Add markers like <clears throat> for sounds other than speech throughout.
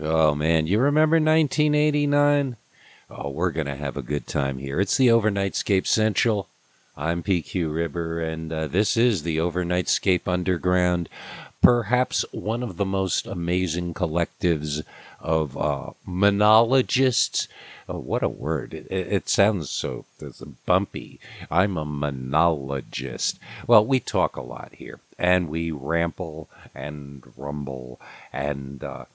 Oh man, you remember 1989? Oh, we're going to have a good time here. It's the Overnightscape Central. I'm PQ Ribber, and uh, this is the Overnightscape Underground, perhaps one of the most amazing collectives of uh, monologists. Oh, what a word. It, it sounds so bumpy. I'm a monologist. Well, we talk a lot here, and we ramble and rumble and uh,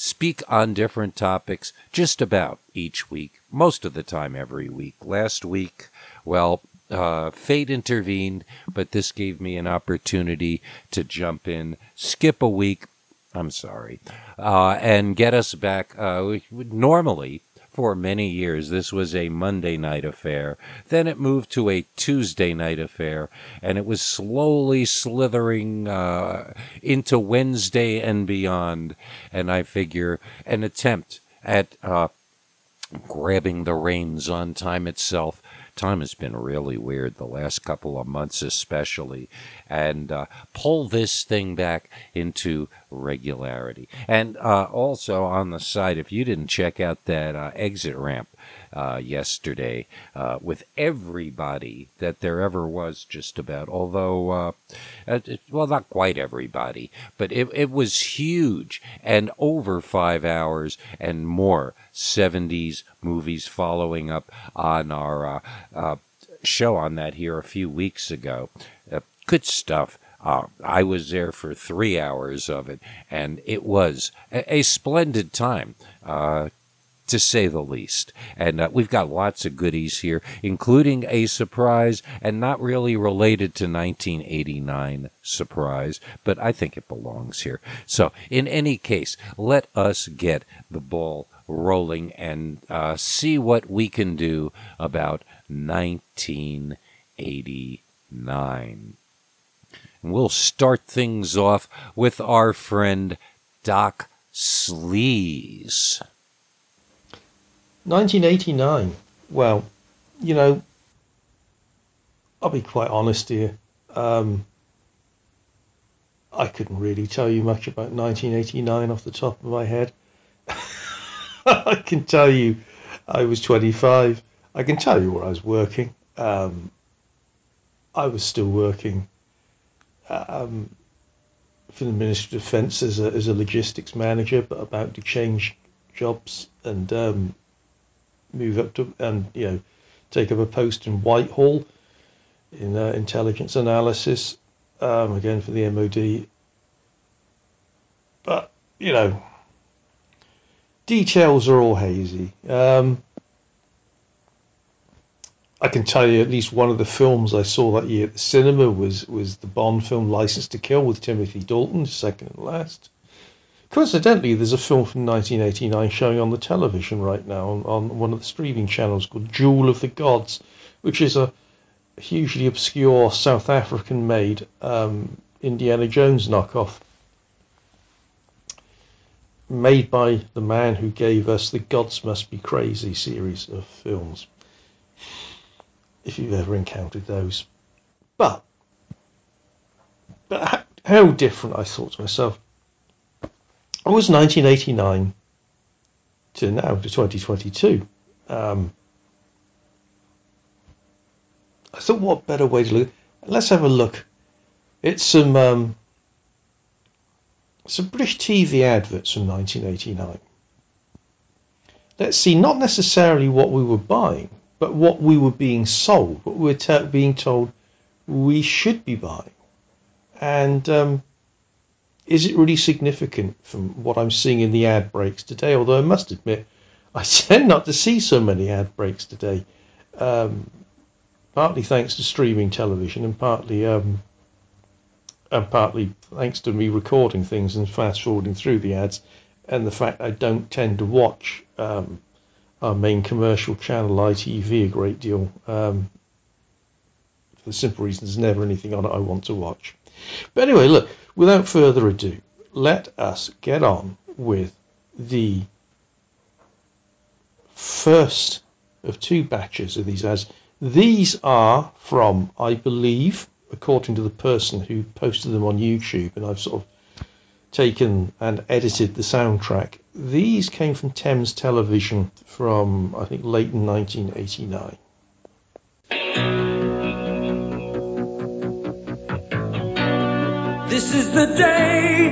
speak on different topics just about each week, most of the time every week. Last week, well, uh, fate intervened, but this gave me an opportunity to jump in, skip a week. I'm sorry, uh, and get us back. Uh, normally, for many years, this was a Monday night affair. Then it moved to a Tuesday night affair, and it was slowly slithering uh, into Wednesday and beyond. And I figure an attempt at uh, grabbing the reins on time itself time has been really weird the last couple of months, especially, and uh, pull this thing back into regularity. And uh, also on the side, if you didn't check out that uh, exit ramp uh, yesterday uh, with everybody that there ever was, just about. Although, uh, it, well, not quite everybody, but it, it was huge and over five hours and more 70s movies following up on our uh, uh, show on that here a few weeks ago. Good stuff. Uh, I was there for three hours of it, and it was a, a splendid time. Uh, to say the least. And uh, we've got lots of goodies here, including a surprise and not really related to 1989 surprise, but I think it belongs here. So, in any case, let us get the ball rolling and uh, see what we can do about 1989. And we'll start things off with our friend Doc Sleaze. 1989. Well, you know, I'll be quite honest here. Um, I couldn't really tell you much about 1989 off the top of my head. <laughs> I can tell you I was 25. I can tell you where I was working. Um, I was still working um, for the Ministry of Defence as a, as a logistics manager, but about to change jobs and um, move up to and you know take up a post in Whitehall in uh, intelligence analysis um, again for the MOD. But you know, details are all hazy. Um, I can tell you at least one of the films I saw that year at the cinema was was the Bond film License to Kill with Timothy Dalton, second and last. Coincidentally, there's a film from 1989 showing on the television right now on, on one of the streaming channels called Jewel of the Gods, which is a hugely obscure South African made um, Indiana Jones knockoff. Made by the man who gave us the Gods Must Be Crazy series of films. If you've ever encountered those. But, but how, how different, I thought to myself it was 1989 to now to 2022. Um, I thought, what better way to look? Let's have a look. It's some um, some British TV adverts from 1989. Let's see, not necessarily what we were buying, but what we were being sold, what we were te- being told we should be buying. And um, is it really significant from what I'm seeing in the ad breaks today? Although I must admit, I tend not to see so many ad breaks today, um, partly thanks to streaming television and partly um, and partly thanks to me recording things and fast forwarding through the ads, and the fact I don't tend to watch um, our main commercial channel ITV a great deal. Um, for the simple reason there's never anything on it I want to watch. But anyway, look, without further ado, let us get on with the first of two batches of these ads. These are from, I believe, according to the person who posted them on YouTube, and I've sort of taken and edited the soundtrack these came from Thames Television from, I think, late 1989. This is the day,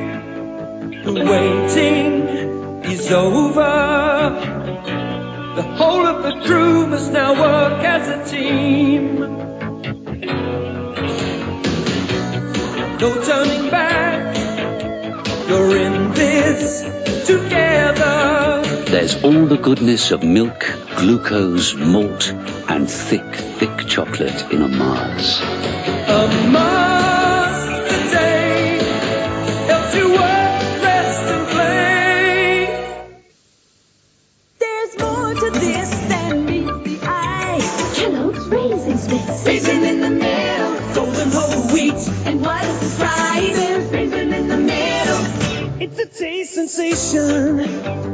the waiting is over. The whole of the crew must now work as a team. No turning back, you're in this together. There's all the goodness of milk, glucose, malt, and thick, thick chocolate in a Mars. A Mars taste sensation.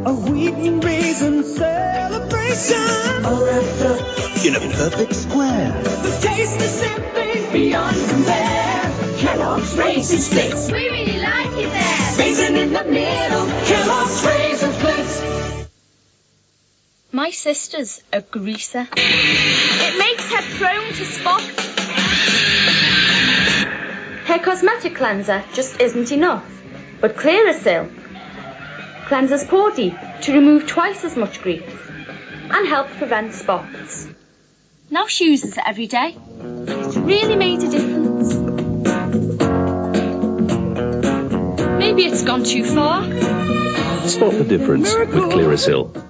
A wheat and raisin celebration. All wrapped up in a perfect square. The taste is simply beyond compare. Kellogg's Raisin Splits. We really like it there. Raisin in the middle. Kellogg's Raisin Splits. My sister's a greaser. It makes her prone to spots. Her cosmetic cleanser just isn't enough. But Clearasil cleanses pore deep to remove twice as much grease and help prevent spots. Now she uses it every day. It's really made a difference. Maybe it's gone too far. Spot the difference with Clearasil.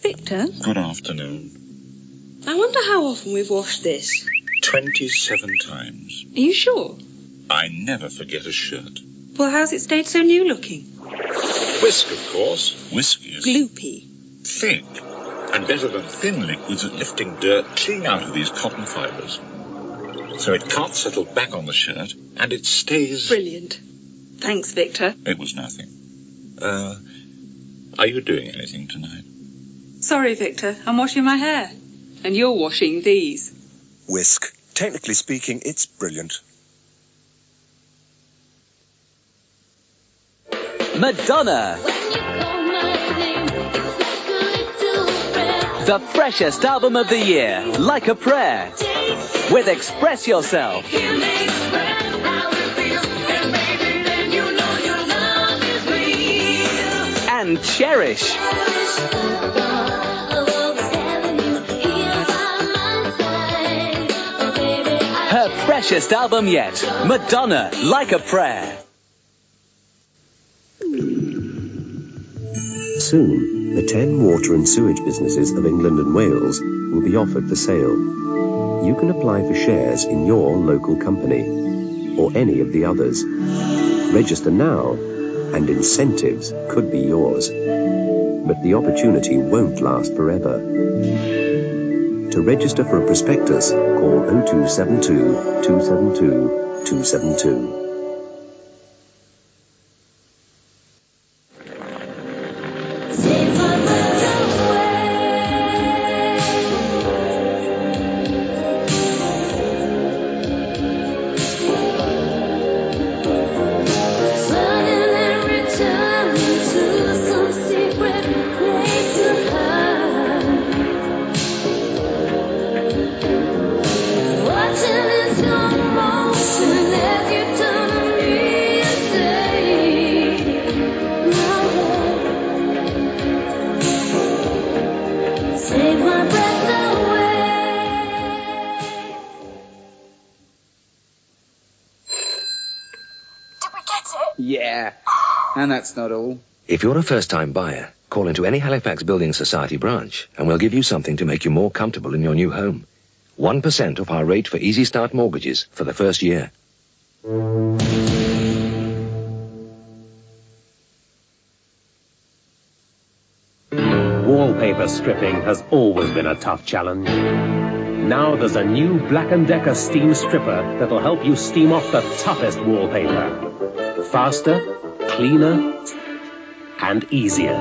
Victor, Good afternoon. I wonder how often we've washed this. 27 times. Are you sure? I never forget a shirt. Well, how's it stayed so new looking? Wisk, of course. Wisk is Gloopy. thick and better than thin liquids at lifting dirt clean out of these cotton fibres. So it can't settle back on the shirt and it stays. Brilliant. Thanks, Victor. It was nothing. Uh, are you doing anything tonight? Sorry, Victor. I'm washing my hair. And you're washing these. Wisk. Technically speaking, it's brilliant. Madonna, the freshest album of the year, Like a Prayer, with Express Yourself. And Cherish. Her freshest album yet, Madonna, Like a Prayer. Soon, the 10 water and sewage businesses of England and Wales will be offered for sale. You can apply for shares in your local company, or any of the others. Register now, and incentives could be yours. But the opportunity won't last forever. To register for a prospectus, call 0272 272 272. If you're a first-time buyer, call into any Halifax Building Society branch and we'll give you something to make you more comfortable in your new home. 1% of our rate for Easy Start mortgages for the first year. Wallpaper stripping has always been a tough challenge. Now there's a new Black & Decker steam stripper that'll help you steam off the toughest wallpaper. Faster, cleaner, and easier.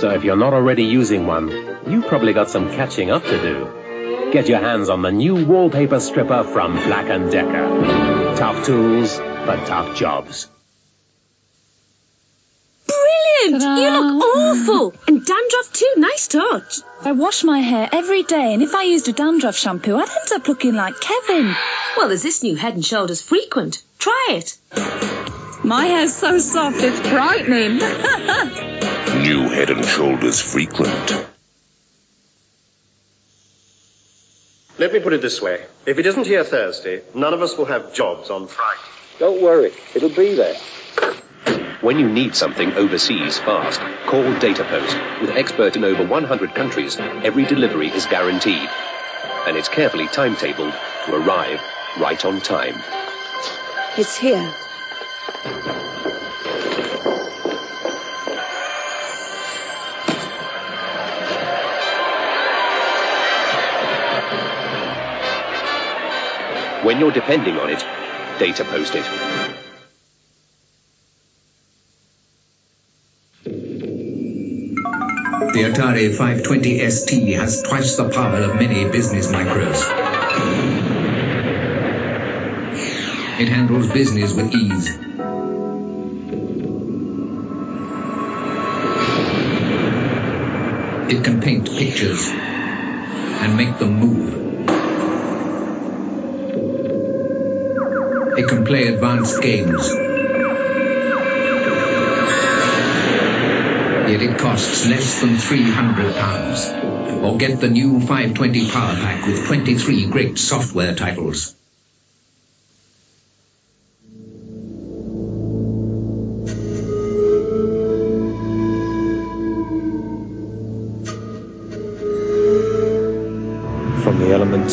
So if you're not already using one, you've probably got some catching up to do. Get your hands on the new wallpaper stripper from Black & Decker. Tough tools for tough jobs. Brilliant! You look awful! And dandruff too, nice touch. I wash my hair every day, and if I used a dandruff shampoo, I'd end up looking like Kevin. Well, there's this new Head and Shoulders Frequent. Try it. My hair's so soft, it's frightening. <laughs> New Head and Shoulders Frequent. Let me put it this way. If it isn't here Thursday, none of us will have jobs on Friday. Don't worry, it'll be there. When you need something overseas fast, call DataPost. With experts in over 100 countries, every delivery is guaranteed. And it's carefully timetabled to arrive right on time. It's here. When you're depending on it, DataPost it. The Atari 520 ST has twice the power of many business micros. It handles business with ease. It can paint pictures and make them move. It can play advanced games. Yet it costs less than £300. Or get the new 520 Power Pack with 23 great software titles.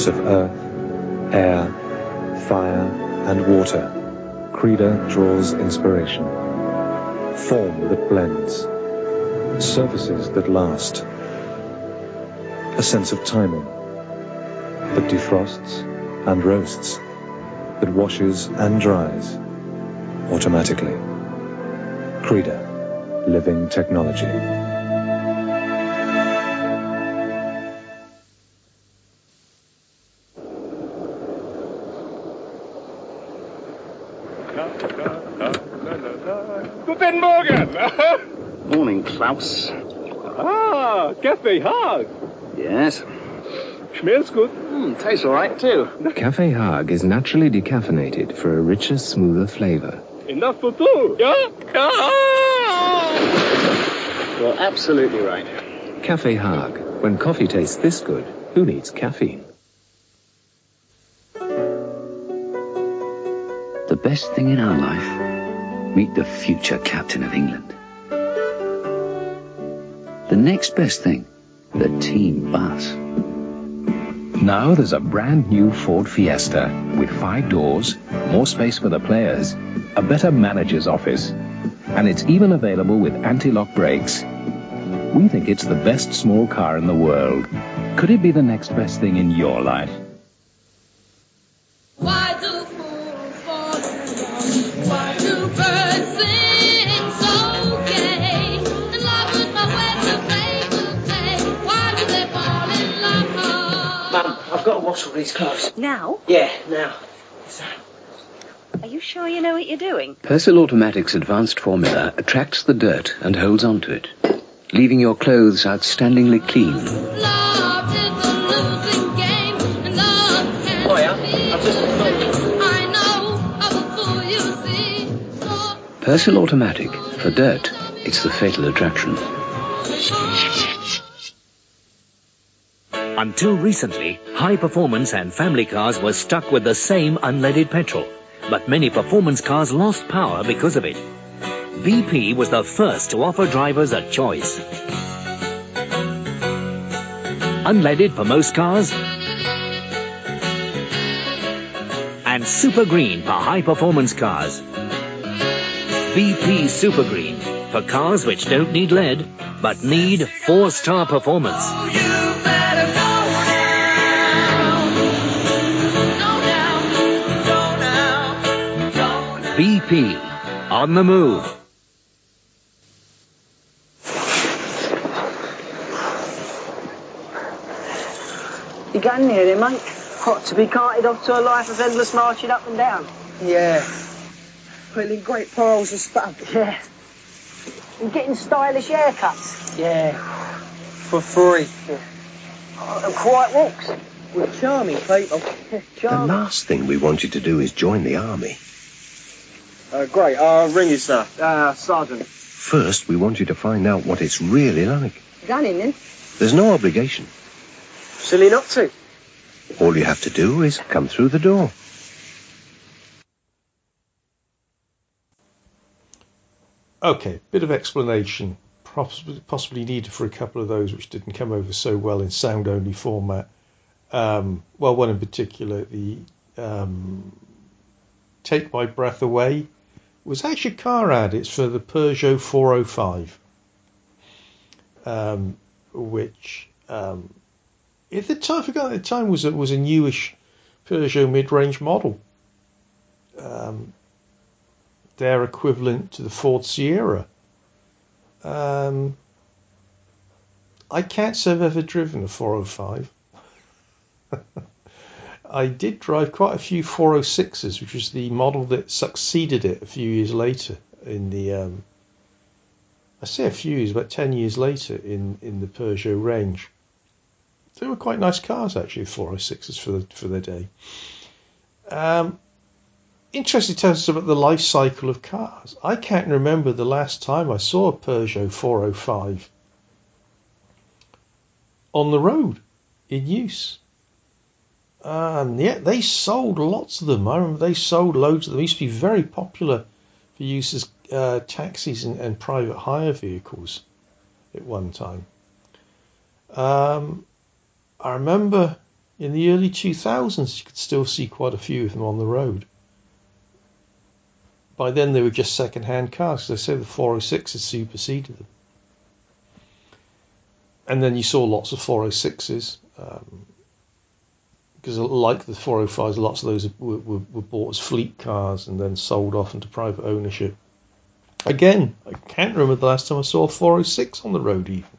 Of earth, air, fire, and water, Creda draws inspiration. Form that blends. Surfaces that last. A sense of timing that defrosts and roasts, that washes and dries automatically. Creda, living technology. Morning, Klaus. ah, Cafe Hag. Yes. Smells good. Mm, tastes all right, too. Cafe Hag is naturally decaffeinated for a richer, smoother flavor. Enough for two, yeah? Ah! You're absolutely right. Cafe Hag. When coffee tastes this good, who needs caffeine? The best thing in our life, meet the future captain of England. The next best thing, the team bus. Now there's a brand new Ford Fiesta with five doors, more space for the players, a better manager's office, and it's even available with anti-lock brakes. We think it's the best small car in the world. Could it be the next best thing in your life? Wash all these clothes. Now? Yeah, now. Are you sure you know what you're doing? Persil Automatic's advanced formula attracts the dirt and holds onto it, leaving your clothes outstandingly clean. Love is a losing game, and love can't I've just defeated. I know I'm a fool, you see. Persil Automatic. For dirt, it's the fatal attraction. Until recently, high performance and family cars were stuck with the same unleaded petrol. But many performance cars lost power because of it. BP was the first to offer drivers a choice. Unleaded for most cars, and Super Green for high performance cars. BP Super Green for cars which don't need lead, but need four star performance. Oh, BP on the move. You're going there then, mate? What, to be carted off to a life of endless marching up and down? Yeah. Pulling great piles of stuff. Yeah. And getting stylish haircuts. Yeah. For free. Yeah. And quiet walks. With charming people. <laughs> The last thing we want you to do is join the army. Uh, great. I'll ring you, sir. Uh, Sergeant. First, we want you to find out what it's really like. Done in then. There's no obligation. Silly not to. All you have to do is come through the door. Okay, bit of explanation, possibly, possibly needed for a couple of those which didn't come over so well in sound only format. Um, well, one in particular, the um, Take My Breath Away, was actually a car ad. It's for the Peugeot 405, um, which um, at the time, I forgot at the time was was a newish Peugeot mid-range model. Um, their equivalent to the Ford Sierra. Um, I can't say I've ever driven a 405. <laughs> I did drive quite a few 406s, which was the model that succeeded it a few years later in the. Um, I say a few years, about 10 years later in, in the Peugeot range. They were quite nice cars, actually, 406s for, the, for their day. Um, interesting tells us about the life cycle of cars. I can't remember the last time I saw a Peugeot 405 on the road in use. And yet they sold lots of them. I remember they sold loads of them. They used to be very popular for use as uh, taxis and, and, private hire vehicles at one time. Um, I remember in the early 2000s you could still see quite a few of them on the road. By then they were just second-hand cars. They say the 406 has superseded them. And then you saw lots of 406s. Um, because like the 405s, lots of those were, were, were, bought as fleet cars and then sold off into private ownership. Again, I can't remember the last time I saw a 406 on the road even.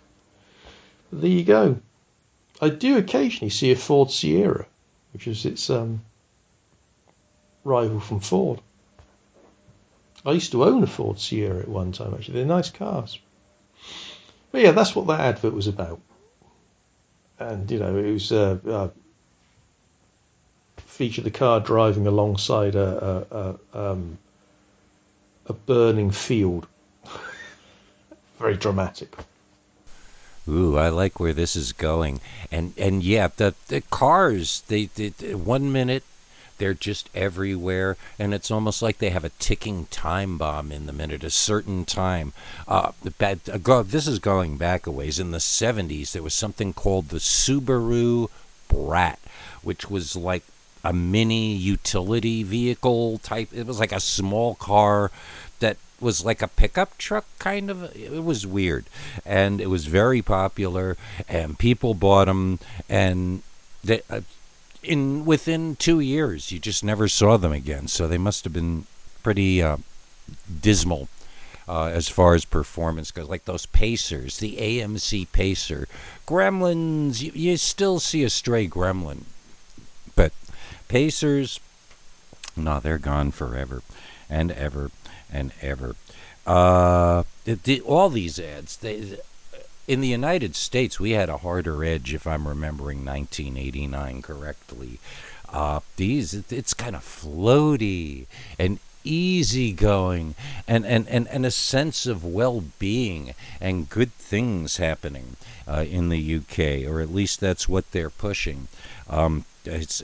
But there you go. I do occasionally see a Ford Sierra, which is its um, rival from Ford. I used to own a Ford Sierra at one time, actually. They're nice cars. But yeah, that's what that advert was about. And, you know, it was uh, uh, featured the car driving alongside a, a, a, um, a burning field. <laughs> Very dramatic. Ooh, I like where this is going, and and yeah, the the cars they, they, they one minute they're just everywhere, and it's almost like they have a ticking time bomb in them. And at a certain time, uh, bad, uh, this is going back a ways. In the '70s, there was something called the Subaru Brat, which was like a mini utility vehicle type. It was like a small car that was like a pickup truck kind of it was weird and it was very popular and people bought them and they, uh, in within 2 years you just never saw them again so they must have been pretty uh, dismal uh, as far as performance goes, like those Pacers, the AMC Pacer, Gremlins. You, you still see a stray Gremlin, Pacers, no, they're gone forever and ever and ever. Uh, the, all these ads, they, in the United States, we had a harder edge, if I'm remembering 1989 correctly. Uh, these, it, it's kind of floaty and easygoing and, and, and, and a sense of well being and good things happening uh, in the UK, or at least that's what they're pushing. Um, it's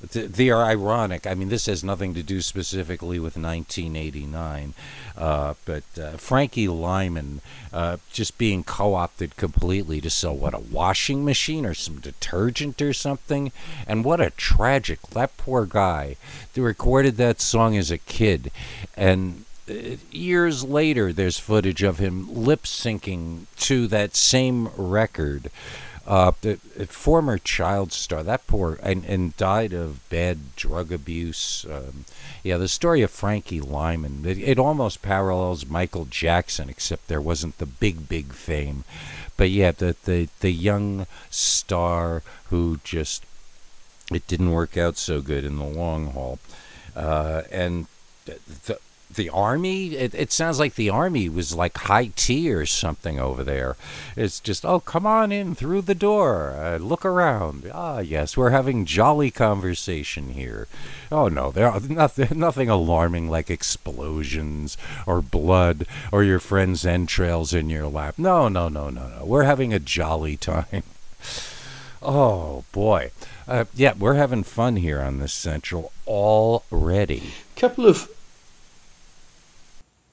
they are ironic. I mean, this has nothing to do specifically with 1989, uh, but uh, Frankie Lymon uh, just being co-opted completely to sell what a washing machine or some detergent or something, and what a tragic that poor guy. They recorded that song as a kid, and uh, years later, there's footage of him lip syncing to that same record. Uh, the, the, former child star, that poor, and, and died of bad drug abuse. Um, yeah, the story of Frankie Lymon, it, it, almost parallels Michael Jackson, except there wasn't the big, big fame. But yeah, the, the, the young star who just it didn't work out so good in the long haul. Uh, and th- the the army, it, it sounds like the army was like high tea or something over there. It's just, oh, come on in through the door, uh, look around. Ah, yes, we're having jolly conversation here. Oh no, there are <laughs> nothing, nothing alarming like explosions or blood or your friend's entrails in your lap. No, no, no, no, no. We're having a jolly <laughs> time. Oh boy, uh, yeah, we're having fun here on this Central already. couple of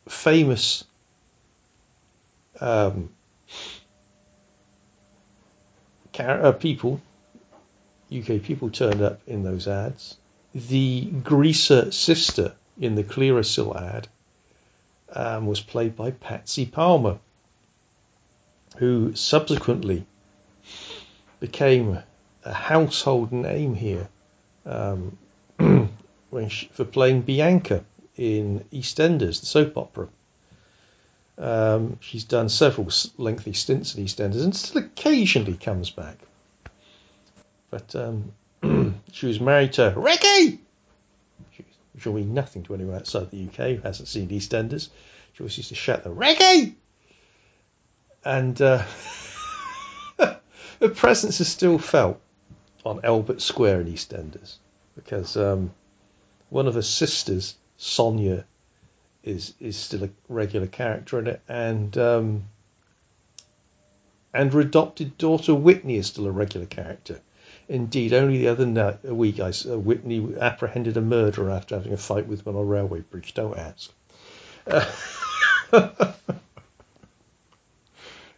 famous um, char- uh, people, UK people turned up in those ads. The greaser sister in the Clearasil ad um, was played by Patsy Palmer, who subsequently became a household name here um, <clears throat> she, for playing Bianca in EastEnders, the soap opera. Um, she's done several lengthy stints in EastEnders and still occasionally comes back. But um, <clears throat> she was married to Ricky, which will mean nothing to anyone outside the UK who hasn't seen EastEnders. She always used to shout the Ricky, and uh, <laughs> her presence is still felt on Albert Square in EastEnders because um, one of her sisters, Sonia, is is still a regular character in it, and um, and her adopted daughter Whitney is still a regular character. Indeed, only the other night, week, I, uh, Whitney apprehended a murderer after having a fight with one on a railway bridge. Don't ask. Uh, <laughs>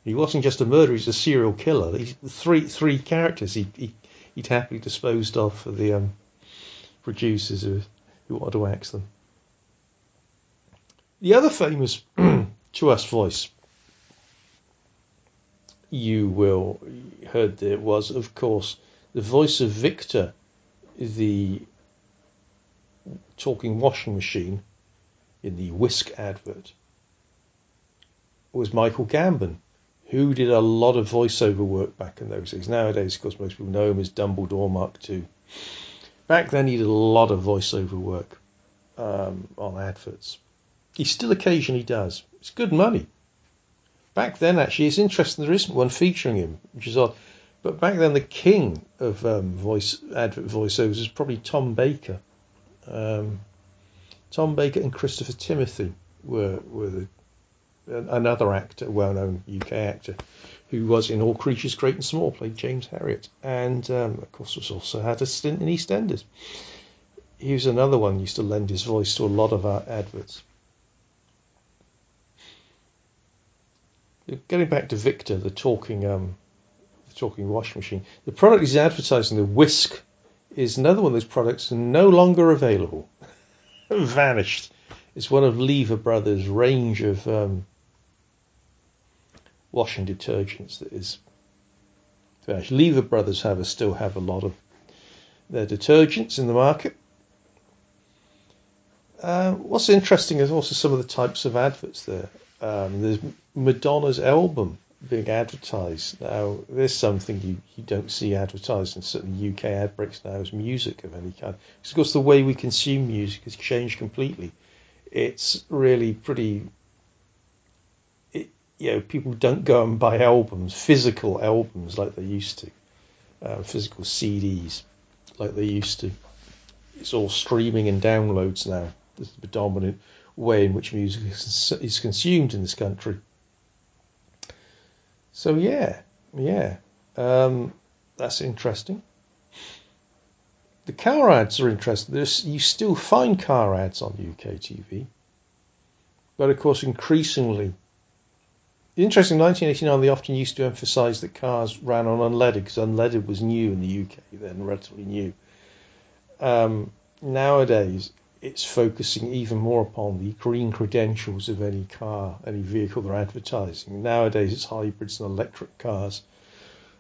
he wasn't just a murderer; he's a serial killer. He's three three characters he, he he'd happily disposed of for the um, producers who, who wanted to axe them. The other famous <clears throat> to voice you will heard there was, of course, the voice of Victor, the talking washing machine in the Wisk advert, was Michael Gambon, who did a lot of voiceover work back in those days. Nowadays, of course, most people know him as Dumbledore Mark II. Back then, he did a lot of voiceover work um, on adverts. He still occasionally does. It's good money. Back then, actually, it's interesting there isn't one featuring him, which is odd. But back then, the king of um, voice advert voiceovers was probably Tom Baker. Um, Tom Baker and Christopher Timothy were were the, another actor, well-known UK actor, who was in All Creatures Great and Small, played James Herriot, and um, of course was also had a stint in EastEnders. He was another one used to lend his voice to a lot of our adverts. Getting back to Victor, the talking um, the talking washing machine, the product he's advertising, the Wisk, is another one of those products no longer available, <laughs> vanished. It's one of Lever Brothers' range of um, washing detergents that is vanished. Lever Brothers have still have a lot of their detergents in the market. Uh, what's interesting is also some of the types of adverts there. Um, there's Madonna's album being advertised now. There's something you, you don't see advertised in certain UK ad breaks now as music of any kind. Because of course the way we consume music has changed completely. It's really pretty. It, you know, people don't go and buy albums, physical albums like they used to, uh, physical CDs like they used to. It's all streaming and downloads now. This is the predominant way in which music is, consumed in this country. So yeah, yeah, um, that's interesting. The car ads are interesting. There's, you still find car ads on UK TV, but of course, increasingly. Interesting. 1989, they often used to emphasise that cars ran on unleaded because unleaded was new in the UK then, relatively new. Um, nowadays, it's focusing even more upon the green credentials of any car, any vehicle they're advertising. Nowadays, it's hybrids and electric cars.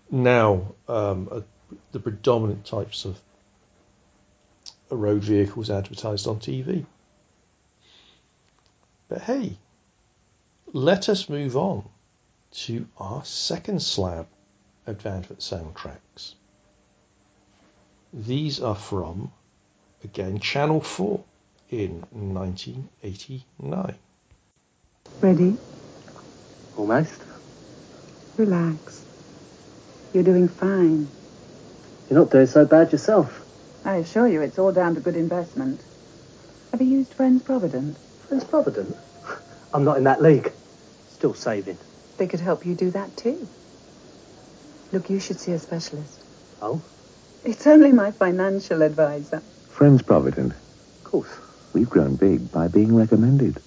Now, um, the predominant types of road vehicles advertised on TV. But hey, let us move on to our second slab of advert soundtracks. these are from, again, Channel 4 in 1989. Ready? Almost. Relax. You're doing fine. You're not doing so bad yourself. I assure you, it's all down to good investment. Have you used Friends Provident? Friends Provident? <laughs> I'm not in that league. Still saving. They could help you do that too. Look, you should see a specialist. Oh? It's only my financial advisor. Friends Provident. Of course. We've grown big by being recommended.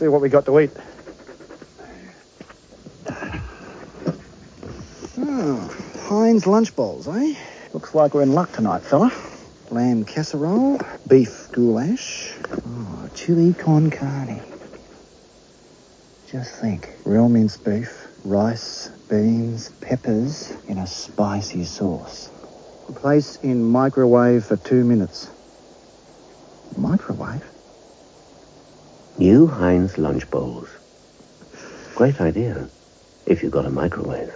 See what we got to eat. Oh, Heinz lunch bowls, eh? Looks like we're in luck tonight, fella. Lamb casserole, beef goulash, oh, chili con carne. Just think, real minced beef, rice, beans, peppers in a spicy sauce. Place in microwave for two minutes. Microwave? New Heinz lunch bowls. Great idea, if you've got a microwave.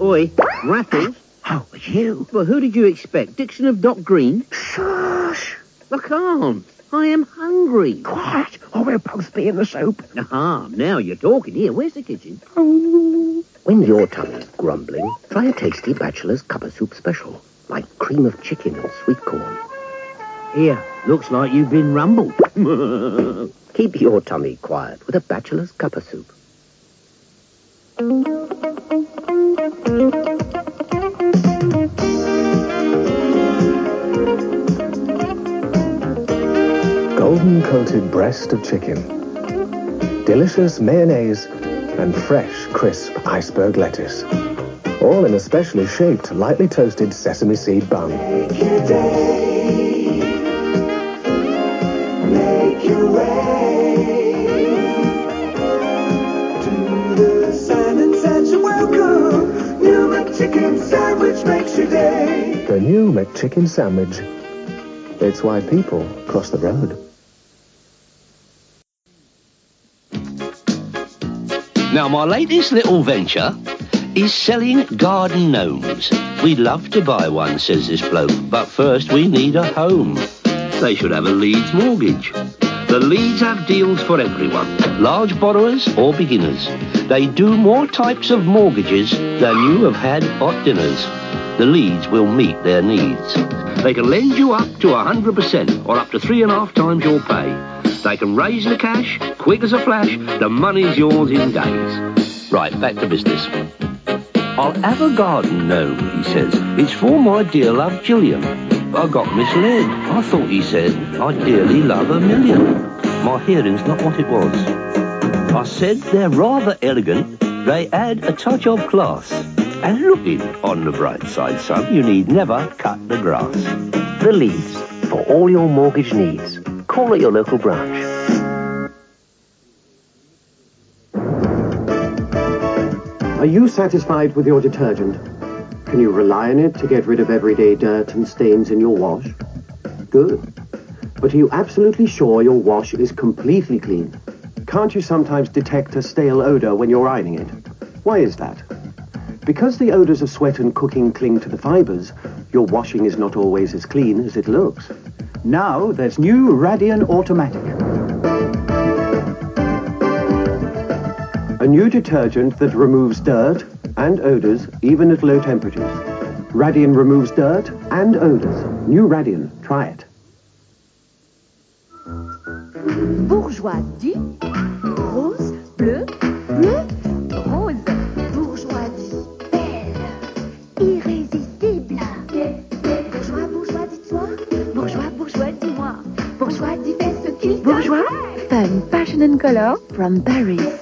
Oi, Raffles. Oh, you. Well, who did you expect? Dixon of Dock Green? Shush! I can't. I am hungry. Quiet, or we'll both be in the soup. Ah, now you're talking. Here, where's the kitchen? When your tummy's grumbling, try a tasty Batchelors cuppa soup special, cream of chicken and sweet corn. Here, looks like you've been rumbled. <laughs> Keep your tummy quiet with a Batchelors cup of soup. Golden coated breast of chicken, delicious mayonnaise, and fresh, crisp iceberg lettuce. All in a specially shaped, lightly toasted sesame seed bun. Make your way to the sand and such a welcome. New McChicken sandwich makes your day. The new McChicken sandwich. It's why people cross the road. Now, my latest little venture is selling garden gnomes. We'd love to buy one, says this bloke, but first we need a home. They should have a Leeds mortgage. The Leeds have deals for everyone, large borrowers or beginners. They do more types of mortgages than you have had hot dinners. The Leeds will meet their needs. They can lend you up to 100% or up to three and a half times your pay. They can raise the cash, quick as a flash, the money's yours in days. Right, back to business. I'll have a garden gnome, he says. It's for my dear love Gillian. I got misled. I thought he said, I dearly love a million. My hearing's not what it was. I said they're rather elegant. They add a touch of class. And looking on the bright side, son, you need never cut the grass. The Leeds, for all your mortgage needs. Call at your local branch. Are you satisfied with your detergent? Can you rely on it to get rid of everyday dirt and stains in your wash? Good. But are you absolutely sure your wash is completely clean? Can't you sometimes detect a stale odor when you're ironing it? Why is that? Because the odors of sweat and cooking cling to the fibers, your washing is not always as clean as it looks. Now there's new Radion Automatic. A new detergent that removes dirt and odors even at low temperatures. Radion removes dirt and odors. New Radion. Try it. Bourjois du, rose, bleu, bleu, rose. Bourjois du, belle, irrésistible. Bourjois, Bourjois, dis-toi. Bourjois, Bourjois, dis-moi. Bourjois, dis fais ce color from berries.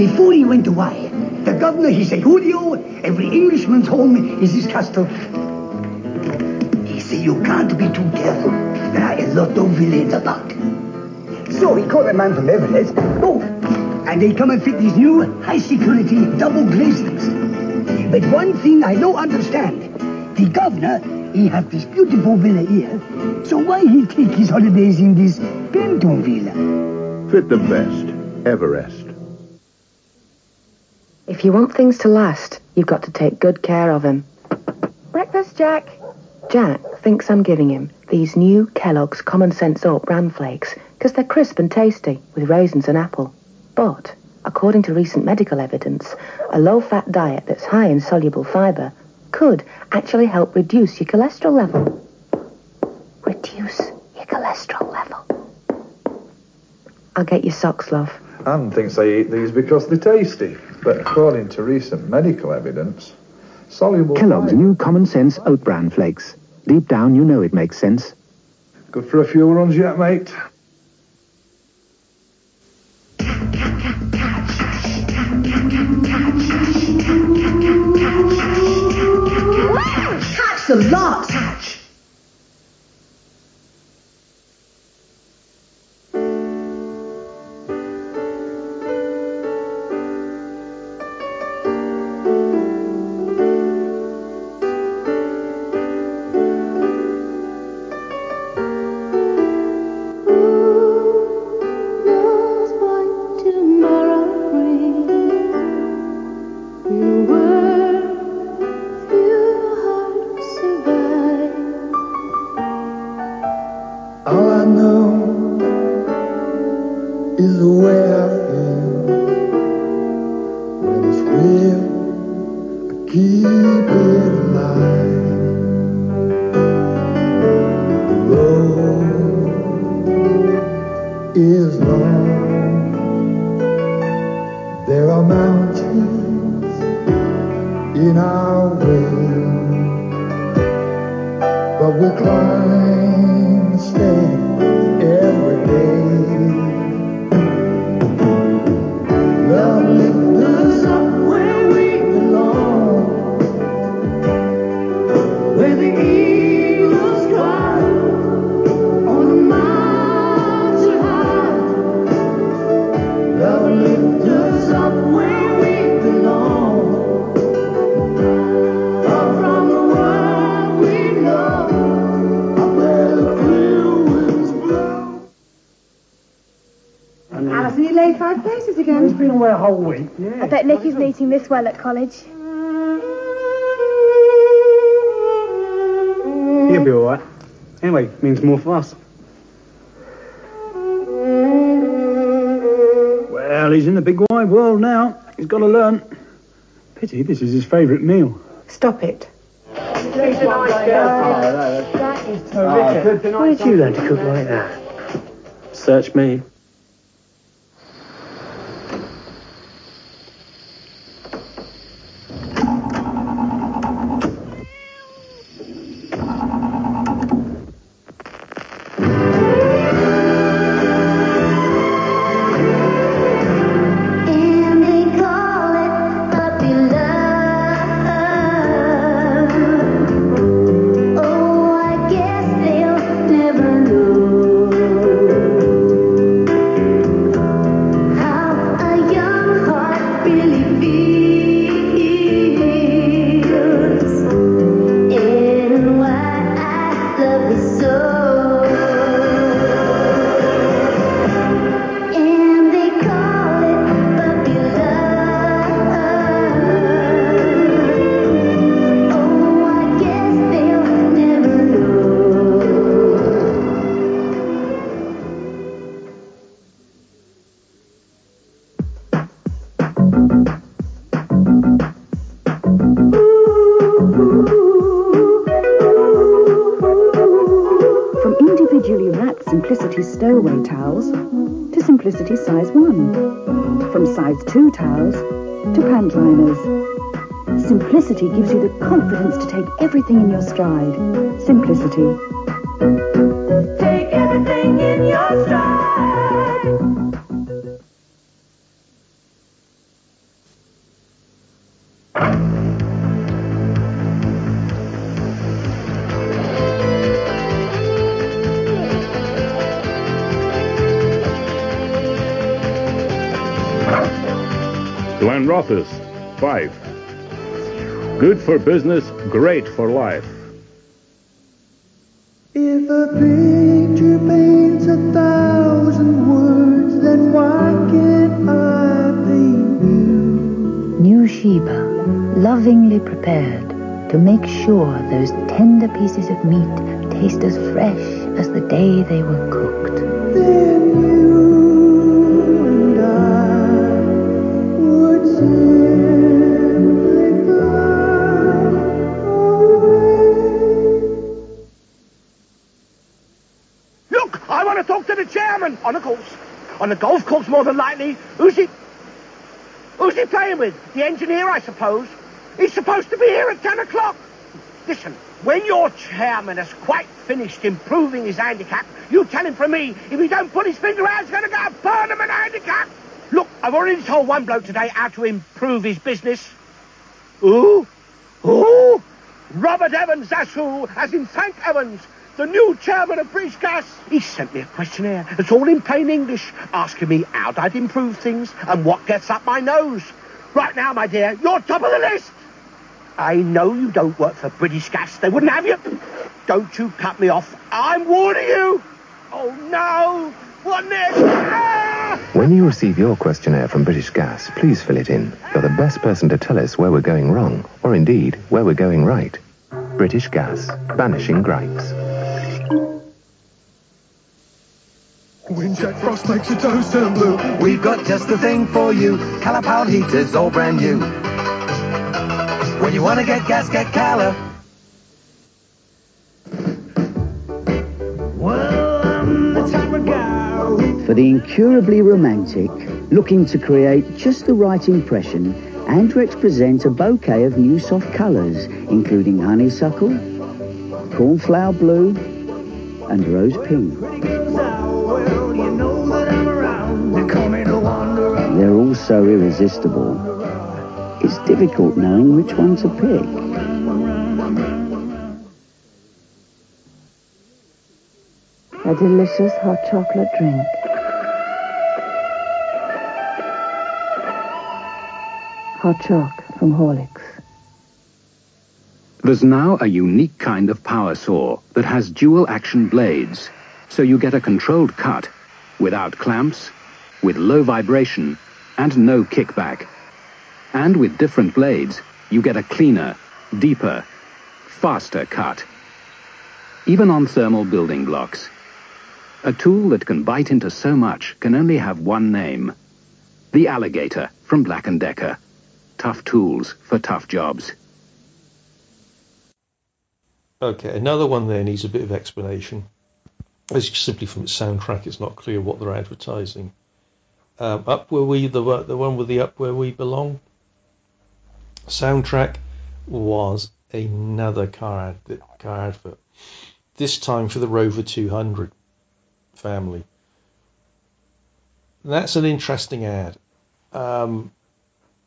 Before he went away, the governor, he said, Julio, every Englishman's home is his castle. He said, you can't be too careful. There are a lot of villains about. So he called a man from Everest. Oh, and they come and fit these new high-security double glazings. But one thing I don't understand. The governor, he have this beautiful villa here. So why he take his holidays in this Benton villa? Fit the best. Everest. If you want things to last, you've got to take good care of them. Breakfast, Jack. Jack thinks I'm giving him these new Kellogg's Common Sense Oat bran flakes because they're crisp and tasty with raisins and apple. But, according to recent medical evidence, a low-fat diet that's high in soluble fibre could actually help reduce your cholesterol level. Reduce your cholesterol level. I'll get you socks, love. Anne thinks I eat these because they're tasty, but according to recent medical evidence, soluble Kellogg's new Common Sense Oat Bran Flakes. Deep down, you know it makes sense. Good for a few runs yet, mate. Catch the lot, catch. Nick this well at college. He'll be all right. Anyway, means more for us. Well, he's in the big wide world now. He's got to learn. Pity, this is his favourite meal. Stop it. That is ah, terrific. Where did you learn to cook like that? Search me. Stride. Simplicity. Take everything in your stride. Glenrothes, 5. Good for business, great for life. Of meat taste as fresh as the day they were cooked. I. Look, I want to talk to the chairman on the course. On the golf course, more than likely. Who's he? Who's he playing with? The engineer, I suppose. He's supposed to be here at 10 o'clock. Listen, when your chairman has quite finished improving his handicap, you tell him from me, if he don't put his finger out, he's going to go a Burnham handicap. Look, I've already told one bloke today how to improve his business. Who? Who? Robert Evans, that's who, as in Frank Evans, the new chairman of British Gas. He sent me a questionnaire. It's all in plain English, asking me how I'd improve things and what gets up my nose. Right now, my dear, you're top of the list. I know you don't work for British Gas. They wouldn't have you. Don't you cut me off. I'm warning you. Oh, no. What next? Ah! When you receive your questionnaire from British Gas, please fill it in. You're the best person to tell us where we're going wrong, or indeed, where we're going right. British Gas, banishing gripes. When Jack Frost makes your toes turn blue, we've got just the thing for you. Calipower heaters, all brand new. When you want to get gas, get Calor. For the incurably romantic, looking to create just the right impression, Andrex presents a bouquet of new soft colours, including honeysuckle, cornflower blue, and rose pink. They're all so irresistible. It's difficult knowing which one to pick. A delicious hot chocolate drink. Hot choc from Horlicks. There's now a unique kind of power saw that has dual action blades, so you get a controlled cut without clamps, with low vibration, and no kickback. And with different blades, you get a cleaner, deeper, faster cut. Even on thermal building blocks. A tool that can bite into so much can only have one name. The Alligator from Black & Decker. Tough tools for tough jobs. Okay, another one there needs a bit of explanation. As simply from its soundtrack, it's not clear what they're advertising. Um, up where we, the the one with the up where we belong. Soundtrack was another car ad, car advert. This time for the Rover 200 family. That's an interesting ad um,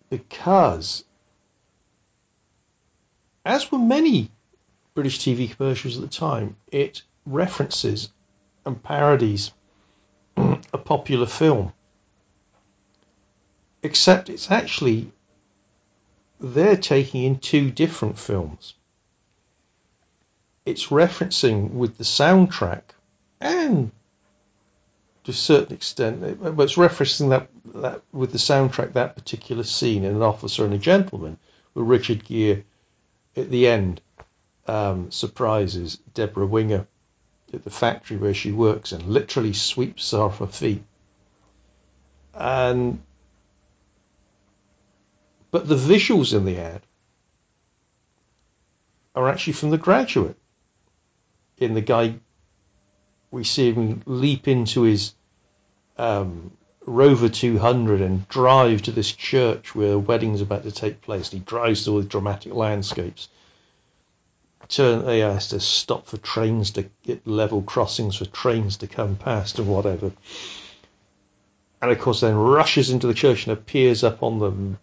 because, as were many British TV commercials at the time, it references and parodies <clears throat> a popular film. Except it's actually they're taking in two different films. It's referencing with the soundtrack and to a certain extent, but it's referencing that, that with the soundtrack that particular scene in an officer and a gentleman, with Richard Gere at the end um, surprises Debra Winger at the factory where she works and literally sweeps her off her feet. And but the visuals in the ad are actually from The Graduate. In the guy, we see him leap into his um, Rover 200 and drive to this church where a wedding's about to take place. He drives through all the dramatic landscapes. Turn, he has to stop for trains to get level crossings for trains to come past and whatever. And of course, then rushes into the church and appears up on the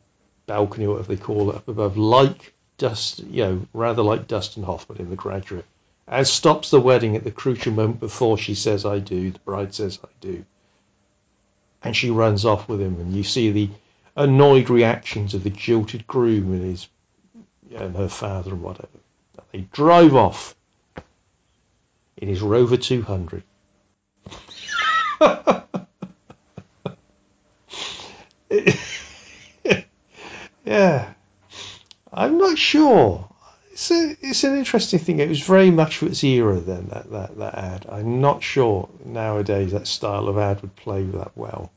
balcony, whatever they call it, up above, like Dust, you know, rather like Dustin Hoffman in The Graduate, and stops the wedding at the crucial moment before she says, I do, the bride says, I do and she runs off with him, and you see the annoyed reactions of the jilted groom and his and her father and whatever. They drive off in his Rover 200. <laughs> yeah, I'm not sure. It's a, it's an interesting thing. It was very much for its era then that, that that ad. I'm not sure nowadays that style of ad would play that well.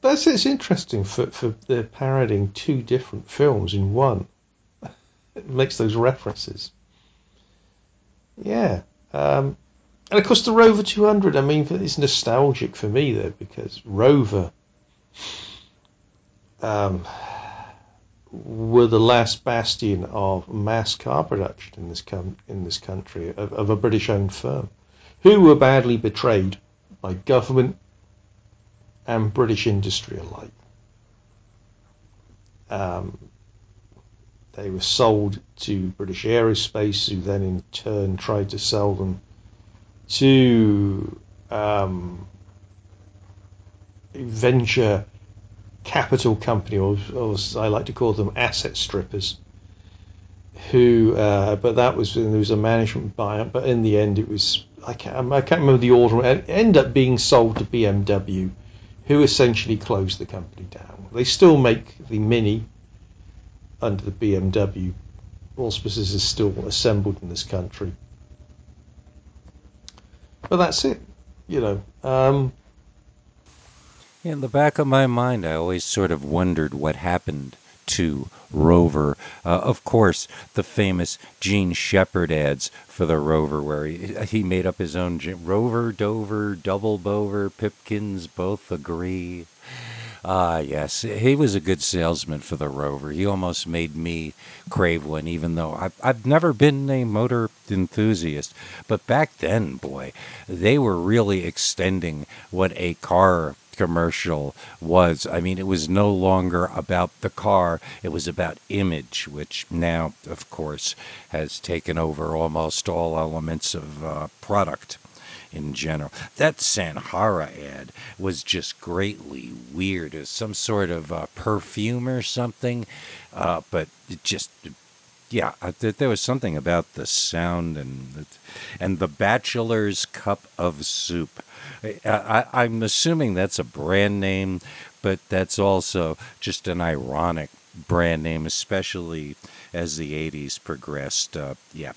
But it's interesting for for they're parodying two different films in one. <laughs> It makes those references. Yeah. Um, and of course, the Rover 200, I mean, it's nostalgic for me there because Rover um, were the last bastion of mass car production in this com- in this country of, of a British-owned firm, who were badly betrayed by government and British industry alike. Um, they were sold to British Aerospace, who then in turn tried to sell them to um, venture capital company, or, or, I like to call them, asset strippers. Who, uh, but that was there was a management buyout. But in the end, it was I can't I can't remember the order. It ended up being sold to BMW, who essentially closed the company down. They still make the Mini under the BMW auspices is still assembled in this country. But that's it, you know. Um, in the back of my mind, I always sort of wondered what happened to Rover. Uh, of course, the famous Gene Shepard ads for the Rover, where he, he made up his own Rover, Dover, Double Bover, Pipkins both agree. Ah, yes, he was a good salesman for the Rover. He almost made me crave one, even though I've, I've never been a motor enthusiast. But back then, boy, they were really extending what a car commercial was. I mean, it was no longer about the car, it was about image, which now, of course, has taken over almost all elements of uh, product in general. That Sanhara ad was just greatly weird. Was some sort of uh, perfume or something, uh, but it just yeah, there was something about the sound and and the Batchelor's Cup of Soup. I, am assuming that's a brand name, but that's also just an ironic brand name, especially as the 80s progressed. Uh, yeah,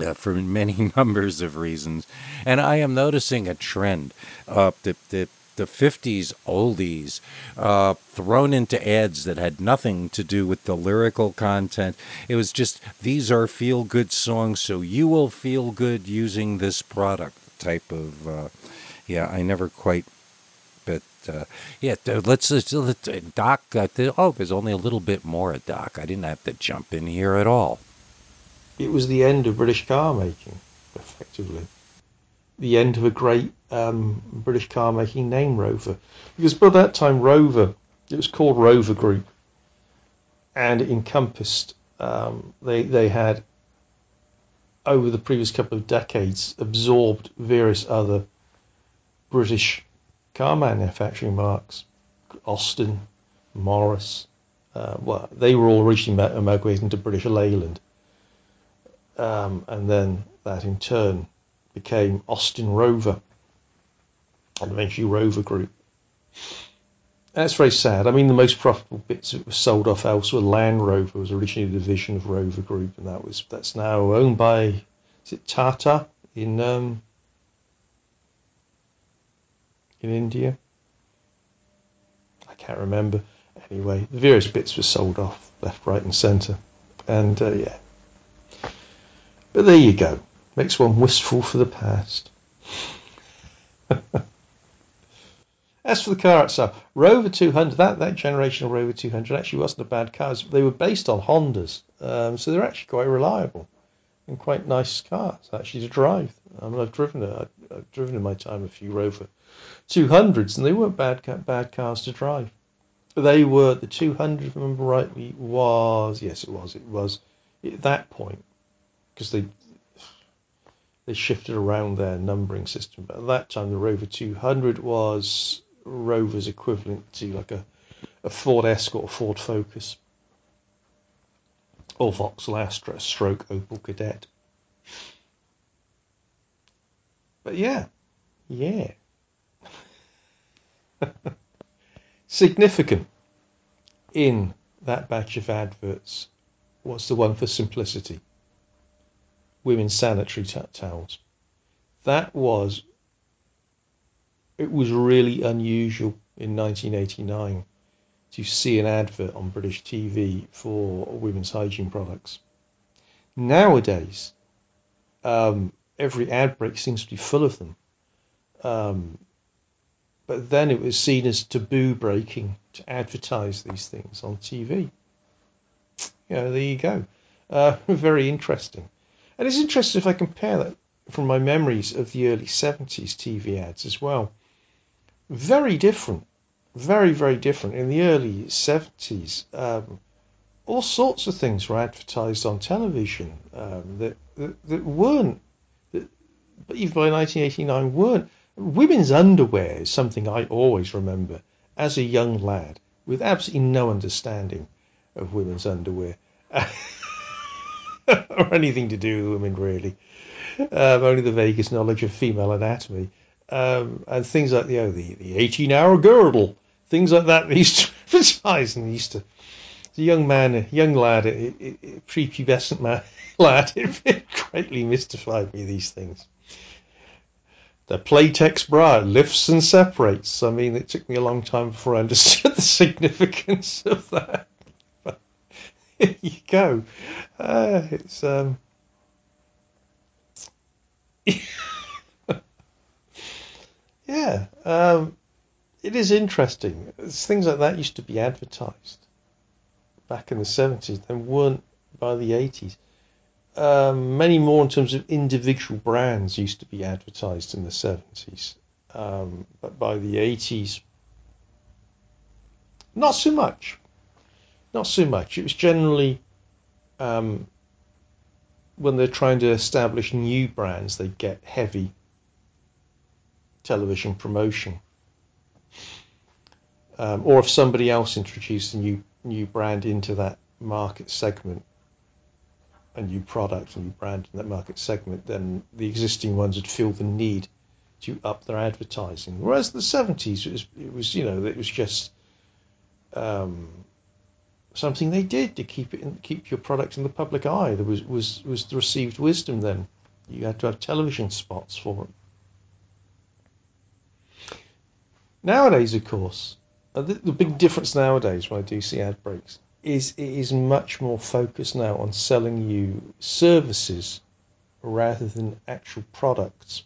uh, for many <laughs> numbers of reasons. And I am noticing a trend. Uh, the, the, the 50s oldies uh, thrown into ads that had nothing to do with the lyrical content. It was just, these are feel good songs, so you will feel good using this product type of. Uh, yeah, I never quite. But uh, yeah, let's, let's, let's Doc. Uh, oh, there's only a little bit more, of Doc. I didn't have to jump in here at all it was the end of British car making, effectively. The end of a great um, British car making name, Rover. Because by that time, Rover, it was called Rover Group, and it encompassed, um, they, they had, over the previous couple of decades, absorbed various other British car manufacturing marks. Austin, Morris, uh, well, they were all originally amalgamated into British Leyland um, and then that in turn became Austin Rover, and eventually Rover Group. That's very sad. I mean, the most profitable bits that were sold off elsewhere. Land Rover was originally a division of Rover Group, and that was that's now owned by is it Tata in um, in India? I can't remember. Anyway, the various bits were sold off left, right, and centre, and uh, yeah, but there you go. Makes one wistful for the past. <laughs> As for the car itself, Rover 200, that, that generation of Rover 200 actually wasn't a bad car. They were based on Hondas, um, so they're actually quite reliable and quite nice cars actually to drive. I mean, I've driven. I've, I've driven in my time a few Rover 200s, and they weren't bad bad cars to drive. They were the 200, if I remember rightly, was yes, it was. It was at that point because they they shifted around their numbering system. But at that time, the Rover 200 was Rover's equivalent to like a, a Ford Escort, Ford Focus, or Vauxhall Astra, stroke Opel Kadett. But yeah, yeah. <laughs> Significant in that batch of adverts was the one for simplicity. Women's sanitary t- towels. That was, it was really unusual in 1989 to see an advert on British TV for women's hygiene products. Nowadays, um, every ad break seems to be full of them. Um, but then it was seen as taboo breaking to advertise these things on TV. Yeah, there you go. Uh, <laughs> very interesting. And it's interesting if I compare that from my memories of the early 70s TV ads as well. Very different. Very, very different. In the early 70s, um, all sorts of things were advertised on television um, that, that, that weren't, that, but even by 1989 weren't. Women's underwear is something I always remember as a young lad with absolutely no understanding of women's underwear. <laughs> <laughs> or anything to do with women, really. Um, only the vaguest knowledge of female anatomy. Um, and things like the, oh, the, the 18 hour girdle, things like that. They used to advertise and used to. A young man, a young lad, a, a, a prepubescent man, <laughs> lad, <laughs> it, it greatly mystified me, these things. The Playtex bra lifts and separates. I mean, it took me a long time before I understood the significance of that. <laughs> You go. Uh, it's um. <laughs> yeah, um, it is interesting. It's things like that used to be advertised back in the seventies. They weren't by the eighties. Um, many more in terms of individual brands used to be advertised in the 70s. Um, but by the 80s, not so much. Not so much. It was generally um, when they're trying to establish new brands, they get heavy television promotion. Um, or if somebody else introduced a new new brand into that market segment, a new product, a new brand in that market segment, then the existing ones would feel the need to up their advertising. Whereas the seventies, it was, it was you know it was just um, something they did to keep it in, keep your product in the public eye. There was was was the received wisdom then. You had to have television spots for it. Nowadays, of course, the, the big difference nowadays when I do see ad breaks is it is much more focused now on selling you services rather than actual products,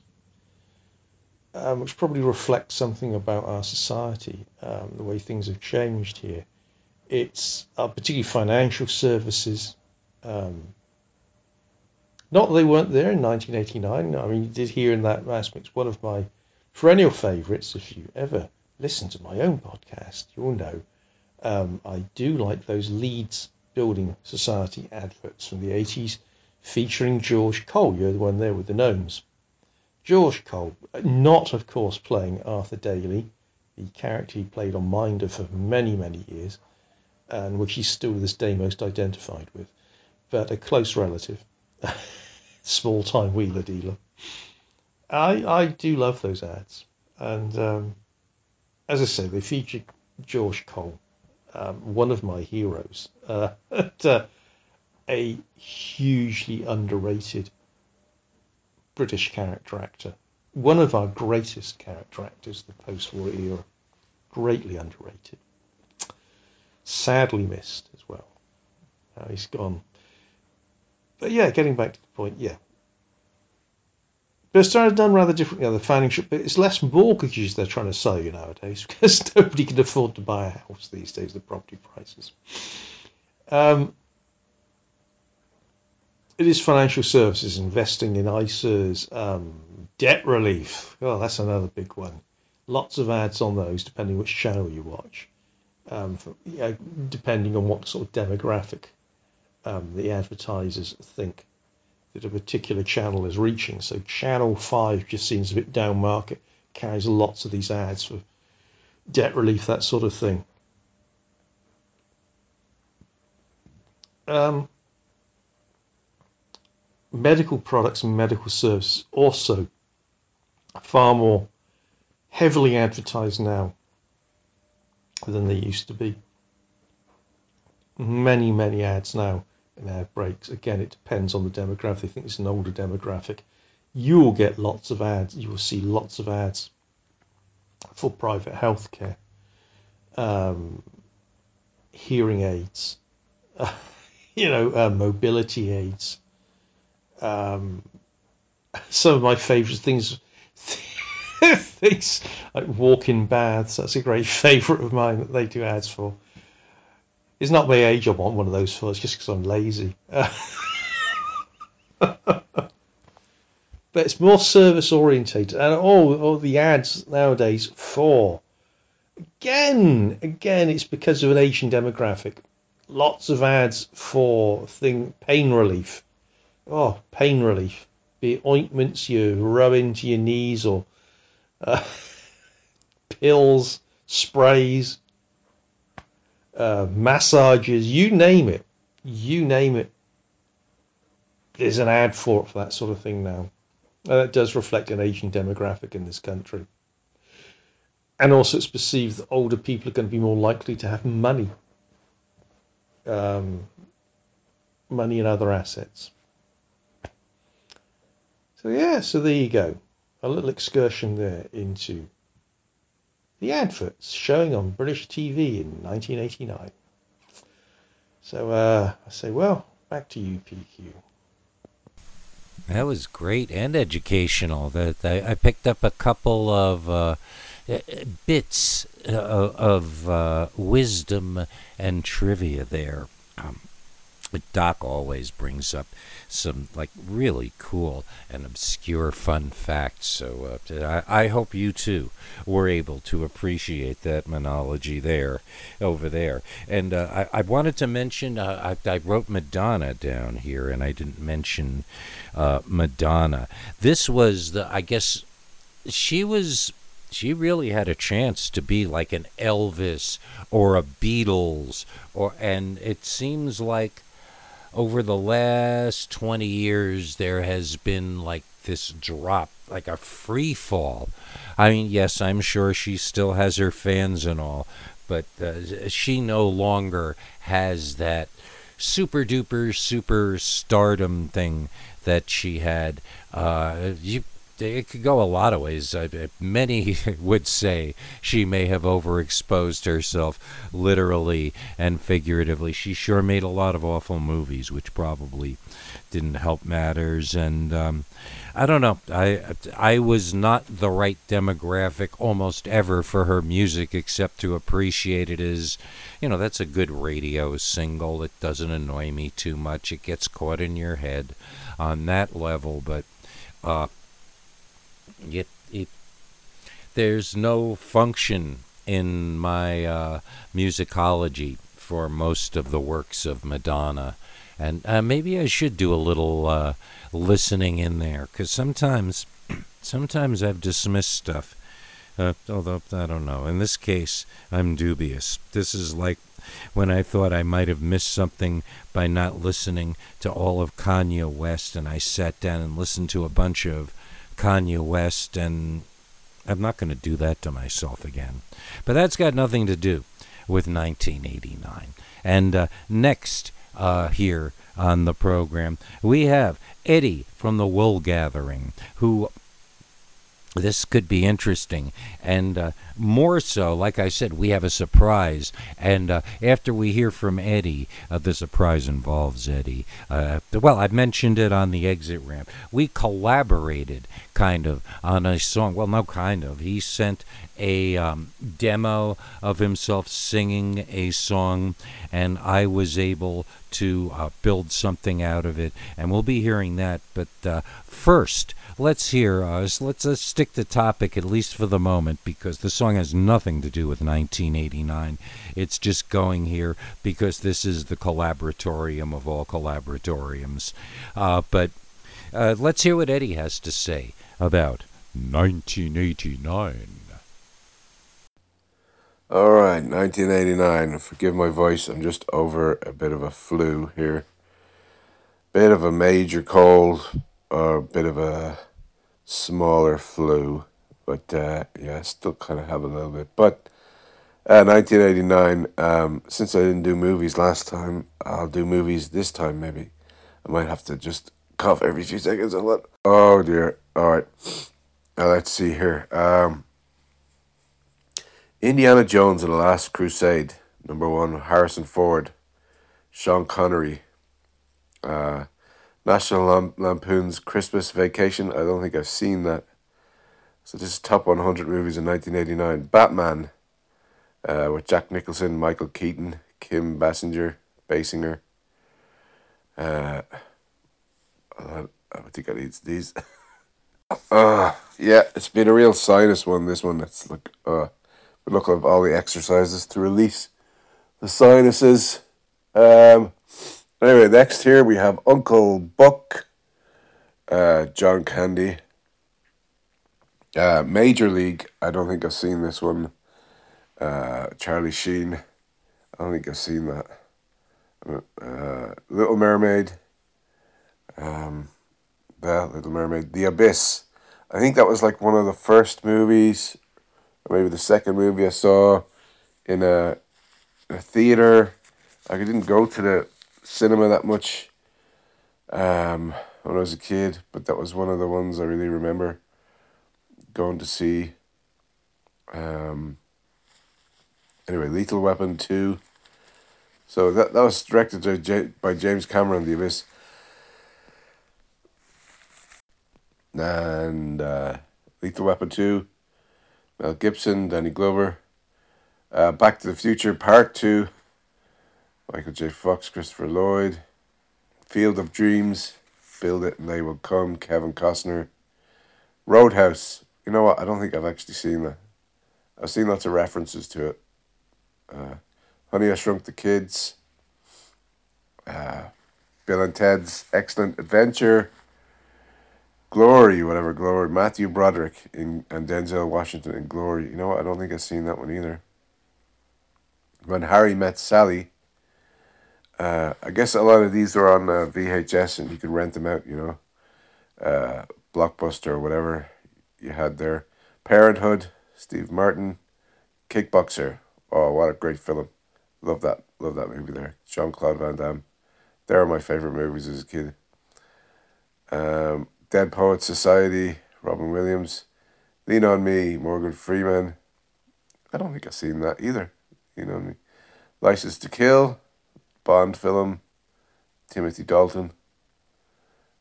um, which probably reflects something about our society, um, the way things have changed here. It's uh, particularly financial services. Um, not that they weren't there in 1989. I mean, you did hear in that aspect one of my perennial favourites. If you ever listen to my own podcast, you'll know um, I do like those Leeds Building Society adverts from the 80s featuring George Cole. You're the one there with the gnomes. George Cole, not of course playing Arthur Daley, the character he played on Minder for many, many years, and which he's still this day most identified with, but a close relative, <laughs> small time wheeler dealer. I, I do love those ads. And um, as I say, they feature George Cole um, one of my heroes, <laughs> uh, uh, a hugely underrated British character actor, one of our greatest character actors of the post-war era, greatly underrated, sadly missed as well. Now he's gone. But yeah, getting back to the point, yeah, But it's done rather differently on the financial, but it's less mortgages they're trying to sell you nowadays <laughs> because nobody can afford to buy a house these days, the property prices. Um, it is financial services, investing in ISAs, um, debt relief. Oh, that's another big one. Lots of ads on those, depending which channel you watch, um, for, yeah, depending on what sort of demographic um, the advertisers think that a particular channel is reaching. So channel five just seems a bit down market, carries lots of these ads for debt relief, that sort of thing. Um, medical products and medical services also far more heavily advertised now than they used to be. Many, many ads now in ad breaks. Again, it depends on the demographic. I think it's an older demographic. You will get lots of ads. You will see lots of ads for private healthcare, um, hearing aids, uh, <laughs> you know, uh, mobility aids. Um, <laughs> some of my favourite things, <laughs> things like walk-in baths. That's a great <laughs> favourite of mine that they do ads for. It's not my age I want one of those for. It's just because I'm lazy. <laughs> but it's more service orientated, and all all the ads nowadays for again, again, it's because of an Asian demographic. Lots of ads for thing pain relief. Oh, pain relief. Be it ointments you rub into your knees or uh, <laughs> pills, sprays, uh, massages, you name it, you name it. There's an ad for it for that sort of thing now. And that does reflect an Asian demographic in this country. And also, it's perceived that older people are going to be more likely to have money, um, money and other assets. So yeah, so there you go, a little excursion there into the adverts showing on British TV in 1989. So uh, I say, well, back to you, PQ. That was great and educational. That I, I picked up a couple of uh, bits uh, of uh, wisdom and trivia there. Um, Doc always brings up some like really cool and obscure fun facts. So uh, I, I hope you too were able to appreciate that monology there, over there. And uh, I, I wanted to mention uh, I, I wrote Madonna down here, and I didn't mention uh, Madonna. This was the I guess she was she really had a chance to be like an Elvis or a Beatles or and it seems like over the last 20 years, there has been like this drop, like a free fall. I mean, yes, I'm sure she still has her fans and all, but uh, she no longer has that super duper super stardom thing that she had. Uh, you it could go a lot of ways. many <laughs> would say she may have overexposed herself literally and figuratively. She sure made a lot of awful movies, which probably didn't help matters. And um, I don't know. I I was not the right demographic almost ever for her music, except to appreciate it as, you know, that's a good radio single. It doesn't annoy me too much. It gets caught in your head on that level, but. Uh, it, it there's no function in my uh, musicology for most of the works of Madonna. And uh, maybe I should do a little uh, listening in there, because sometimes, <clears throat> sometimes I've dismissed stuff. Uh, although I don't know. In this case, I'm dubious. This is like when I thought I might have missed something by not listening to all of Kanye West, and I sat down and listened to a bunch of Kanye West, and I'm not going to do that to myself again. But that's got nothing to do with 1989. And uh, next, uh, here on the program, we have Eddie from the Wool Gathering, who this could be interesting. And uh, more so, like I said, we have a surprise. And uh, after we hear from Eddie, uh, the surprise involves Eddie. Uh, well, I mentioned it on the exit ramp. We collaborated kind of on a song. Well, no, kind of. He sent a um, demo of himself singing a song, and I was able to uh, build something out of it. And we'll be hearing that. But uh, first, let's hear uh, let's, let's stick to topic at least for the moment because the song has nothing to do with 1989 it's just going here because this is the collaboratorium of all collaboratoriums uh, but uh, let's hear what eddie has to say about 1989 All right, 1989. Forgive my voice. I'm just over a bit of a flu here. Bit of a major cold, or a bit of a smaller flu, but uh, yeah, still kind of have a little bit. But uh, 1989. Um, since I didn't do movies last time, I'll do movies this time. Maybe I might have to just cough every few seconds. a lot. Oh dear. All right. Now let's see here. Um, Indiana Jones and the Last Crusade, number one, Harrison Ford, Sean Connery, uh, National Lampoon's Christmas Vacation. I don't think I've seen that. So this is top 100 movies in 1989. Batman, uh, with Jack Nicholson, Michael Keaton, Kim Basinger, Basinger. Uh, I think I need these. <laughs> uh, yeah, it's been a real sinus one. This one, it's like uh, look at all the exercises to release the sinuses. Um, anyway, next here we have Uncle Buck, uh, John Candy. Uh, Major League. I don't think I've seen this one. Uh, Charlie Sheen. I don't think I've seen that. Uh, Little Mermaid. Um, yeah, Little Mermaid. The Abyss. I think that was like one of the first movies, or maybe the second movie I saw in a, a theater. Like I didn't go to the cinema that much um, when I was a kid, but that was one of the ones I really remember going to see. Um, anyway, Lethal Weapon 2. So that, that was directed by, J- by James Cameron, The Abyss. And uh, Lethal Weapon 2, Mel Gibson, Danny Glover. Uh, Back to the Future Part 2, Michael J. Fox, Christopher Lloyd. Field of Dreams, Build It and They Will Come, Kevin Costner. Roadhouse. You know what? I don't think I've actually seen that. I've seen lots of references to it. Uh, Honey, I Shrunk the Kids. Uh, Bill and Ted's Excellent Adventure. Glory, whatever Glory. Matthew Broderick in and Denzel Washington in Glory. You know what? I don't think I've seen that one either. When Harry Met Sally. Uh, I guess a lot of these are on uh, VHS and you can rent them out, you know. Uh, Blockbuster or whatever you had there. Parenthood, Steve Martin, Kickboxer. Oh, what a great film. Love that. Love that movie there. Jean Claude Van Damme. They are my favorite movies as a kid. Um, Dead Poets Society, Robin Williams. Lean on Me, Morgan Freeman. I don't think I've seen that either. You know me. License to Kill, Bond film, Timothy Dalton.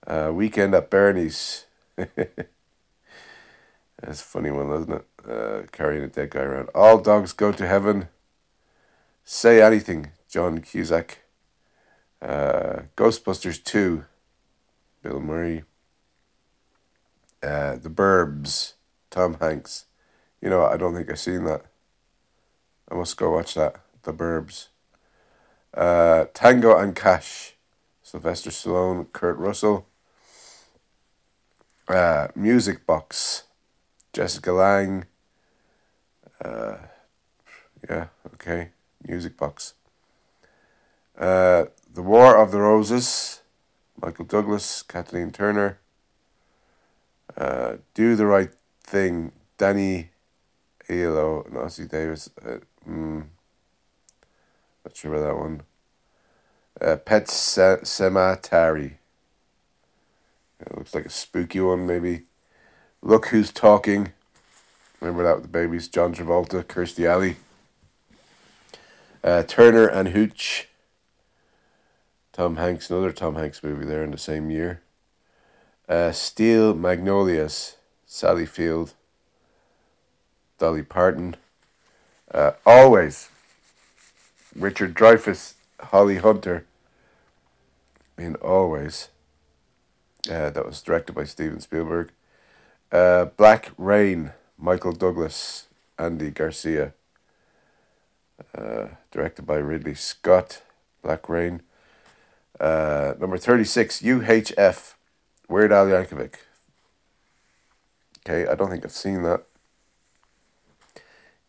Uh, Weekend at Bernie's. <laughs> That's a funny one, isn't it? Uh, carrying a dead guy around. All Dogs Go to Heaven. Say Anything, John Cusack. Uh, Ghostbusters 2, Bill Murray. Uh, the Burbs, Tom Hanks. You know, I don't think I've seen that. I must go watch that. The Burbs. Uh, Tango and Cash, Sylvester Stallone, Kurt Russell. Uh, Music Box, Jessica Lange. Uh, yeah, okay. Music Box. Uh, the War of the Roses, Michael Douglas, Kathleen Turner. Uh, Do the Right Thing, Danny Aiello Ossie Davis. Uh, mm, sure about that one. Uh, Pet Sematary. It looks like a spooky one, maybe. Look Who's Talking. Remember that with the babies? John Travolta, Kirstie Alley. Uh, Turner and Hooch. Tom Hanks, another Tom Hanks movie there in the same year. Uh, Steel Magnolias, Sally Field, Dolly Parton. Uh, Always, Richard Dreyfuss, Holly Hunter. In Always. Uh, that was directed by Steven Spielberg. Uh, Black Rain, Michael Douglas, Andy Garcia. Uh, directed by Ridley Scott. Black Rain. Uh, number 36, UHF, Weird Al Yankovic. Okay, I don't think I've seen that.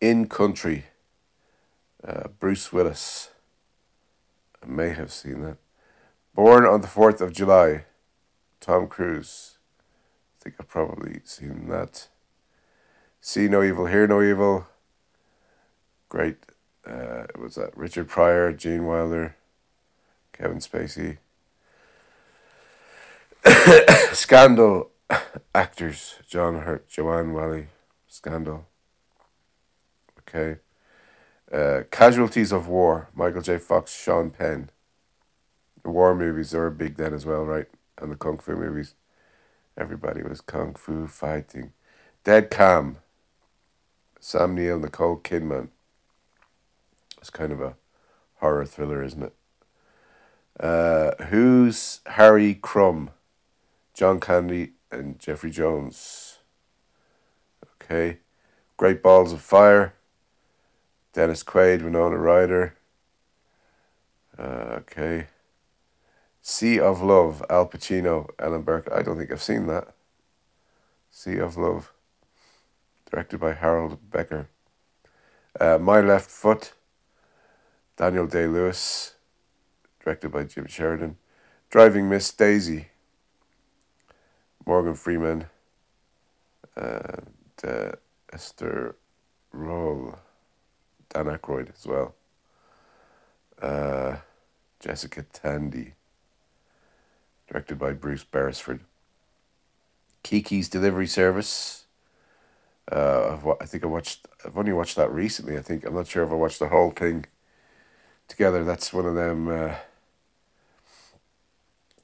In Country, uh, Bruce Willis. I may have seen that. Born on the 4th of July, Tom Cruise. I think I've probably seen that. See No Evil, Hear No Evil. Great. Uh, was that Richard Pryor, Gene Wilder, Kevin Spacey. <coughs> Scandal actors John Hurt, Joanne Whalley, Scandal. Okay. Uh, Casualties of War, Michael J. Fox, Sean Penn. The war movies were big then as well, right? And the kung fu movies. Everybody was kung fu fighting. Dead Calm, Sam Neill, Nicole Kidman. It's kind of a horror thriller, isn't it? Uh, who's Harry Crumb? John Candy and Jeffrey Jones. Okay. Great Balls of Fire. Dennis Quaid, Winona Ryder. Uh, okay. Sea of Love, Al Pacino, Ellen Burke. I don't think I've seen that. Sea of Love. Directed by Harold Becker. Uh, My Left Foot, Daniel Day Lewis. Directed by Jim Sheridan. Driving Miss Daisy, Morgan Freeman. And uh, Esther Rolle. Dan Aykroyd as well. Uh, Jessica Tandy. Directed by Bruce Beresford. Kiki's Delivery Service. Uh, I've, I think I watched. I've only watched that recently. I think I'm not sure if I watched the whole thing together. That's one of them. Uh,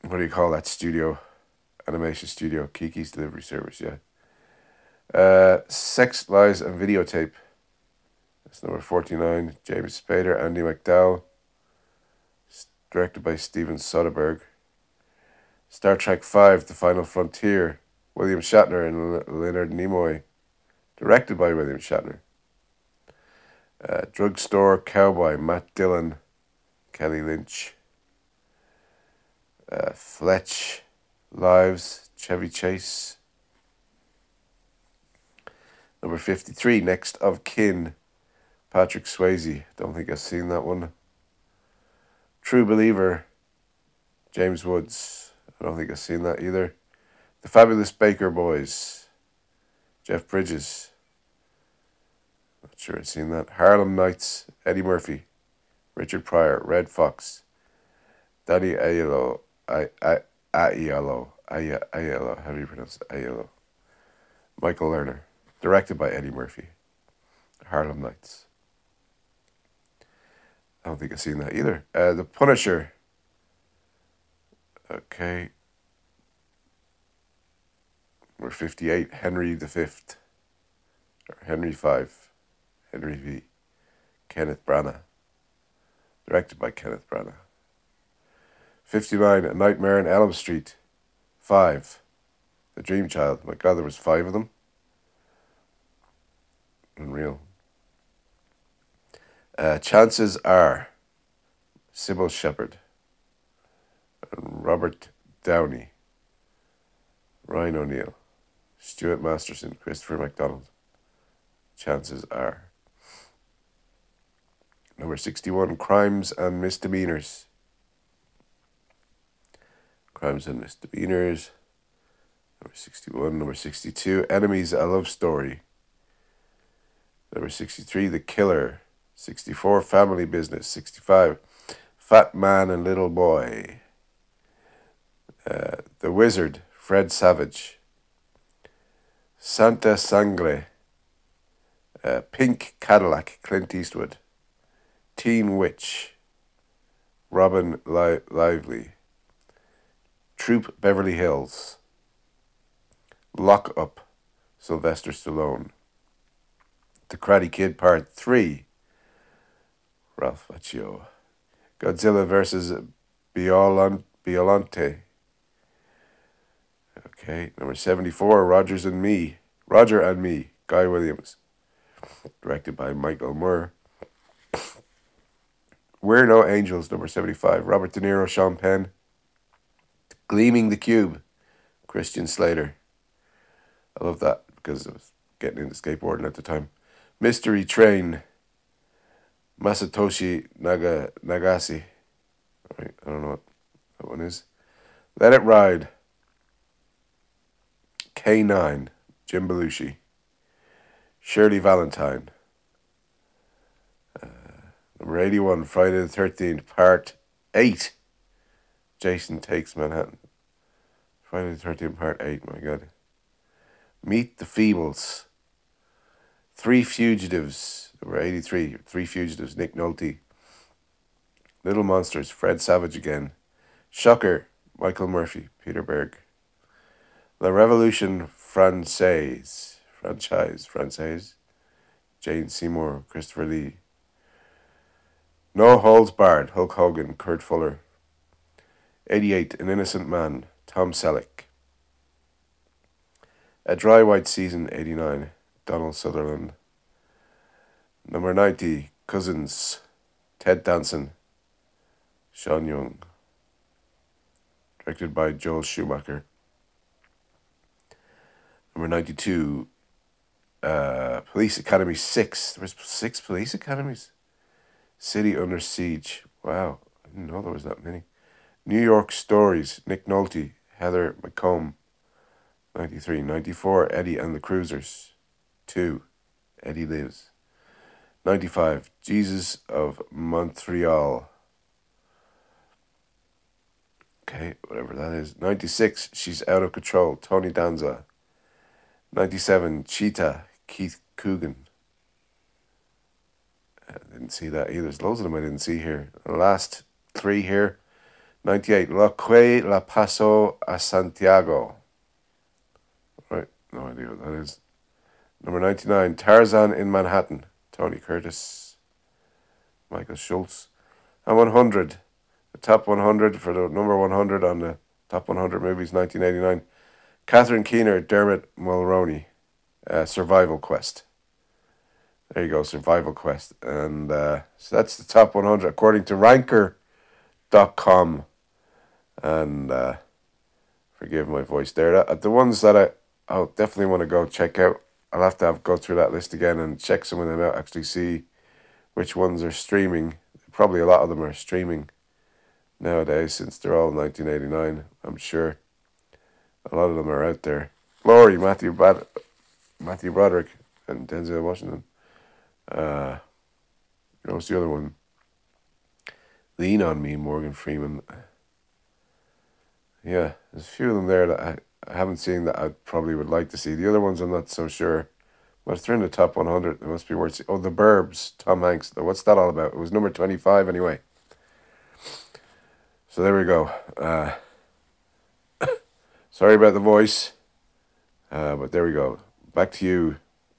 what do you call that studio? Animation studio. Kiki's Delivery Service. Yeah. Uh, Sex, Lies, and Videotape. That's number 49. James Spader, Andie MacDowell. S- Directed by Steven Soderbergh. Star Trek V, The Final Frontier. William Shatner and Leonard Nimoy. Directed by William Shatner. Uh, Drugstore Cowboy, Matt Dillon. Kelly Lynch. Uh, Fletch. Lives, Chevy Chase. Number 53, Next of Kin, Patrick Swayze. Don't think I've seen that one. True Believer, James Woods. I don't think I've seen that either. The Fabulous Baker Boys, Jeff Bridges. Not sure I've seen that. Harlem Nights, Eddie Murphy, Richard Pryor, Redd Foxx, Danny Aiello, I, I, Aiello, Aiello, how do you pronounce it? Aiello. Michael Lerner, directed by Eddie Murphy. Harlem Nights. I don't think I've seen that either. Uh, the Punisher. Okay. We're 58, Henry V. Or Henry V. Henry V. Kenneth Branagh. Directed by Kenneth Branagh. 59, A Nightmare on Elm Street. 5. The Dream Child. My God, there was five of them. Unreal. Uh, chances are Cybill Shepherd, Robert Downey, Ryan O'Neal, Stuart Masterson, Christopher McDonald. Chances are. Number 61, Crimes and Misdemeanors. Crimes and Misdemeanors. Number 61. Number 62, Enemies, A Love Story. Number 63, The Killer. 64, Family Business. 65, Fat Man and Little Boy. Uh, the Wizard, Fred Savage. Santa Sangre. Uh, Pink Cadillac, Clint Eastwood. Teen Witch, Robin Li- Lively. Troop Beverly Hills. Lock Up, Sylvester Stallone. The Karate Kid Part 3, Ralph Macchio. Godzilla versus Biolan- Biolante. Okay, number 74, Rogers and Me. Roger and Me, Guy Williams. Directed by Michael Moore. We're No Angels, number 75, Robert De Niro, Sean Penn. Gleaming the Cube, Christian Slater. I love that because I was getting into skateboarding at the time. Mystery Train, Masatoshi Naga, Nagase. Right, I don't know what that one is. Let It Ride, K9, Jim Belushi. Shirley Valentine. Uh, number 81, Friday the 13th, Part 8. Jason Takes Manhattan. Friday the 13th, Part 8, my God. Meet the Feebles. Three Fugitives, number 83. Three Fugitives, Nick Nolte. Little Monsters, Fred Savage again. Shocker, Michael Murphy, Peter Berg. La Revolution Francaise, franchise, Francaise. Jane Seymour, Christopher Lee. No Holds Barred, Hulk Hogan, Kurt Fuller. 88, An Innocent Man, Tom Selleck. A Dry White Season, 89, Donald Sutherland. Number 90, Cousins, Ted Danson, Sean Young. Directed by Joel Schumacher. Number 92, uh, Police Academy 6. There was six police academies. City Under Siege. Wow, I didn't know there was that many. New York Stories, Nick Nolte, Heather McComb. 93. 94, Eddie and the Cruisers. 2, Eddie Lives. 95, Jesus of Montreal. Okay, whatever that is. 96, She's Out of Control, Tony Danza. 97, Cheetah, Keith Coogan. I didn't see that either. There's loads of them I didn't see here. The last three here. 98, La Que La Paso a Santiago. Right, no idea what that is. Number 99, Tarzan in Manhattan, Tony Curtis, Michael Schultz. And 100, the top 100 for the number 100 on the top 100 movies 1989. Catherine Keener, Dermot Mulroney, uh, Survival Quest. There you go, Survival Quest. And uh, so that's the top 100 according to ranker.com. And uh, forgive my voice there. That, the ones that I I definitely want to go check out. I'll have to have go through that list again and check some of them out. Actually, see which ones are streaming. Probably a lot of them are streaming nowadays since they're all 1989. I'm sure a lot of them are out there. Glory, Matthew Bad- Matthew Broderick, and Denzel Washington. Uh, what's the other one? Lean on Me, Morgan Freeman. Yeah, there's a few of them there that I, haven't seen that I probably would like to see. The other ones I'm not so sure. But if they're in the top 100, they must be worth. Oh, The Burbs, Tom Hanks. What's that all about? It was number 25 anyway. So there we go. Uh, <coughs> sorry about the voice. Uh, but there we go. Back to you,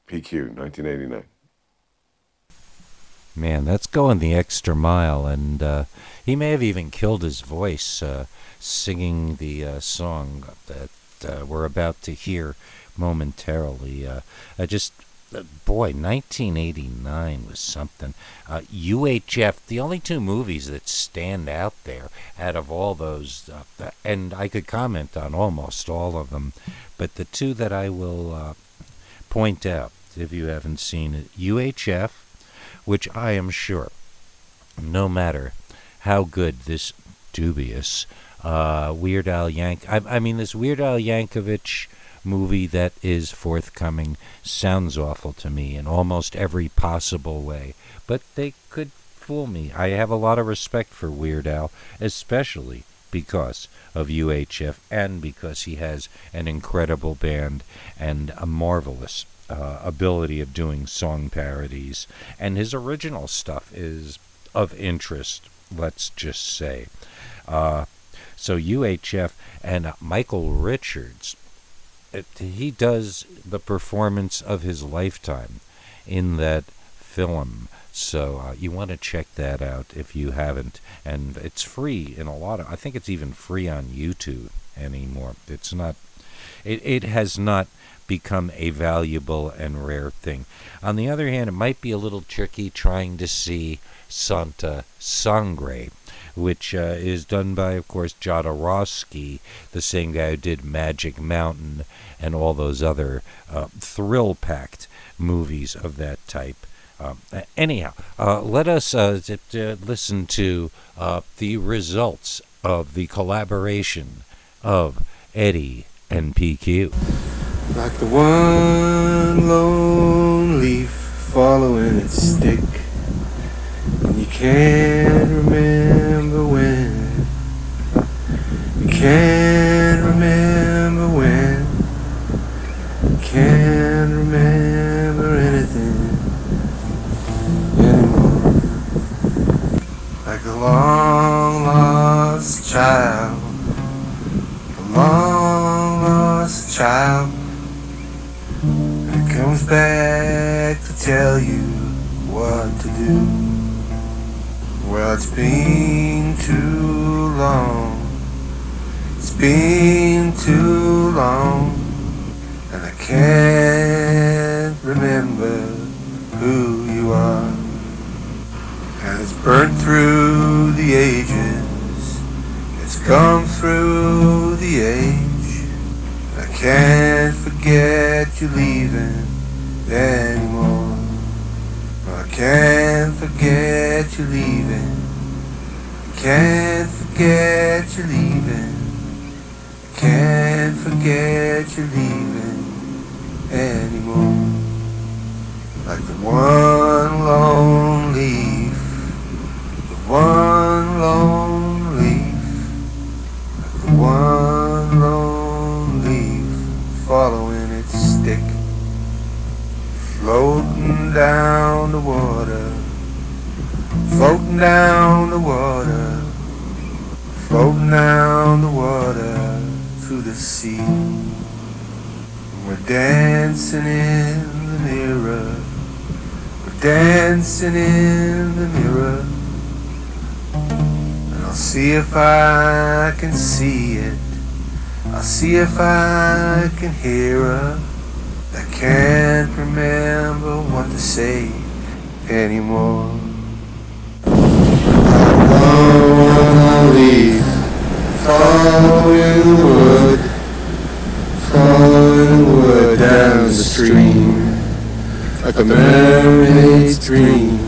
PQ, 1989. Man, that's going the extra mile, and uh, he may have even killed his voice uh, singing the uh, song that uh, we're about to hear momentarily. Uh, I just, uh, boy, 1989 was something. Uh, UHF, the only two movies that stand out there out of all those, uh, and I could comment on almost all of them, but the two that I will uh, point out, if you haven't seen it, UHF which I am sure, no matter how good this dubious uh, Weird Al Yank, I, I mean this Weird Al Yankovic movie that is forthcoming sounds awful to me in almost every possible way, but they could fool me. I have a lot of respect for Weird Al, especially because of UHF and because he has an incredible band and a marvelous uh, ability of doing song parodies. And his original stuff is of interest, let's just say. Uh, so UHF and Michael Richards, he does the performance of his lifetime in that film. So uh, you want to check that out if you haven't, and it's free in a lot of. I think it's even free on YouTube anymore. It's not. It it has not become a valuable and rare thing. On the other hand, it might be a little tricky trying to see Santa Sangre, which uh, is done by, of course, Jodorowsky, the same guy who did Magic Mountain and all those other uh, thrill-packed movies of that type. Um, anyhow, uh, let us uh, t- t- listen to uh, the results of the collaboration of Eddie and PQ. Like the one lone leaf following its stick. And you can't remember when. You can't remember when. You can't remember anything anymore. Like a long lost child. A long lost child. It comes back to tell you what to do. Well, it's been too long. It's been too long. And I can't remember who you are. And it's burnt through the ages. It's come through the age. I can't forget you leaving anymore. I can't forget you leaving. Can't forget you leaving. Can't forget you leaving anymore. Like the one lone leaf. The one lone leaf. Like the one lone leaf following its stick. Floating down the water. Floating down the water. Floating down the water to the sea. We're dancing in the mirror. We're dancing in the mirror. And I'll see if I can see it. I'll see if I can hear her. I can't remember what to say anymore. Long leaf, following the wood, following the wood down the stream, like a mermaid's dream,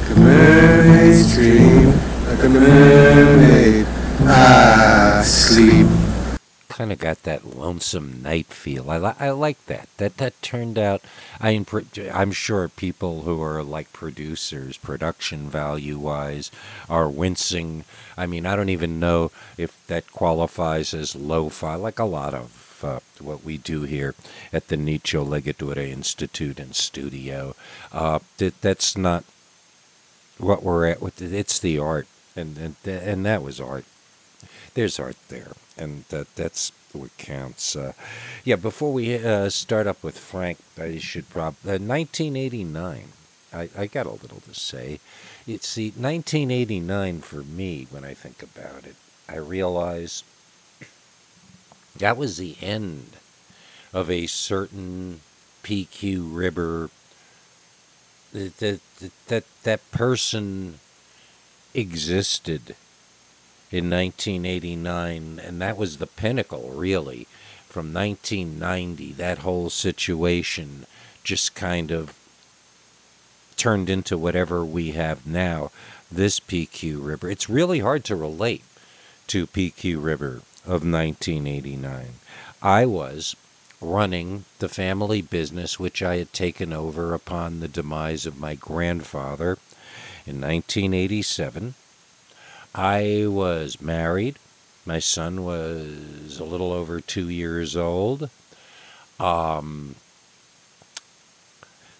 like a mermaid's dream, like a mermaid. I sleep. Kind of got that lonesome night feel. I, li- I like that. That that turned out. I am I'm sure people who are like producers, production value wise, are wincing. I mean, I don't even know if that qualifies as lo-fi, like a lot of uh, what we do here at the Nicho Legature Institute and Studio. Uh, that that's not what we're at with. It's the art, and and and that was art there's art there, and that that's what counts. Uh, yeah, before we uh, start up with Frank, I should probably uh, 1989. I, I got a little to say. You see, 1989 for me, when I think about it, I realize that was the end of a certain PQ Ribber. That that that, that person existed in 1989, and that was the pinnacle, really. From 1990, that whole situation just kind of turned into whatever we have now. This PQ River. It's really hard to relate to PQ River of 1989. I was running the family business which I had taken over upon the demise of my grandfather in 1987. I was married. My son was a little over two years old. Um,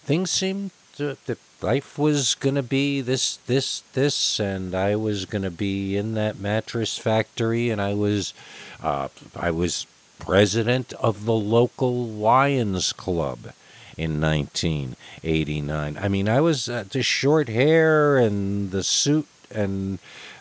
things seemed to, that life was going to be this, this, this, and I was going to be in that mattress factory, and I was, uh, I was president of the local Lions Club in 1989. I mean, I was uh, the short hair and the suit and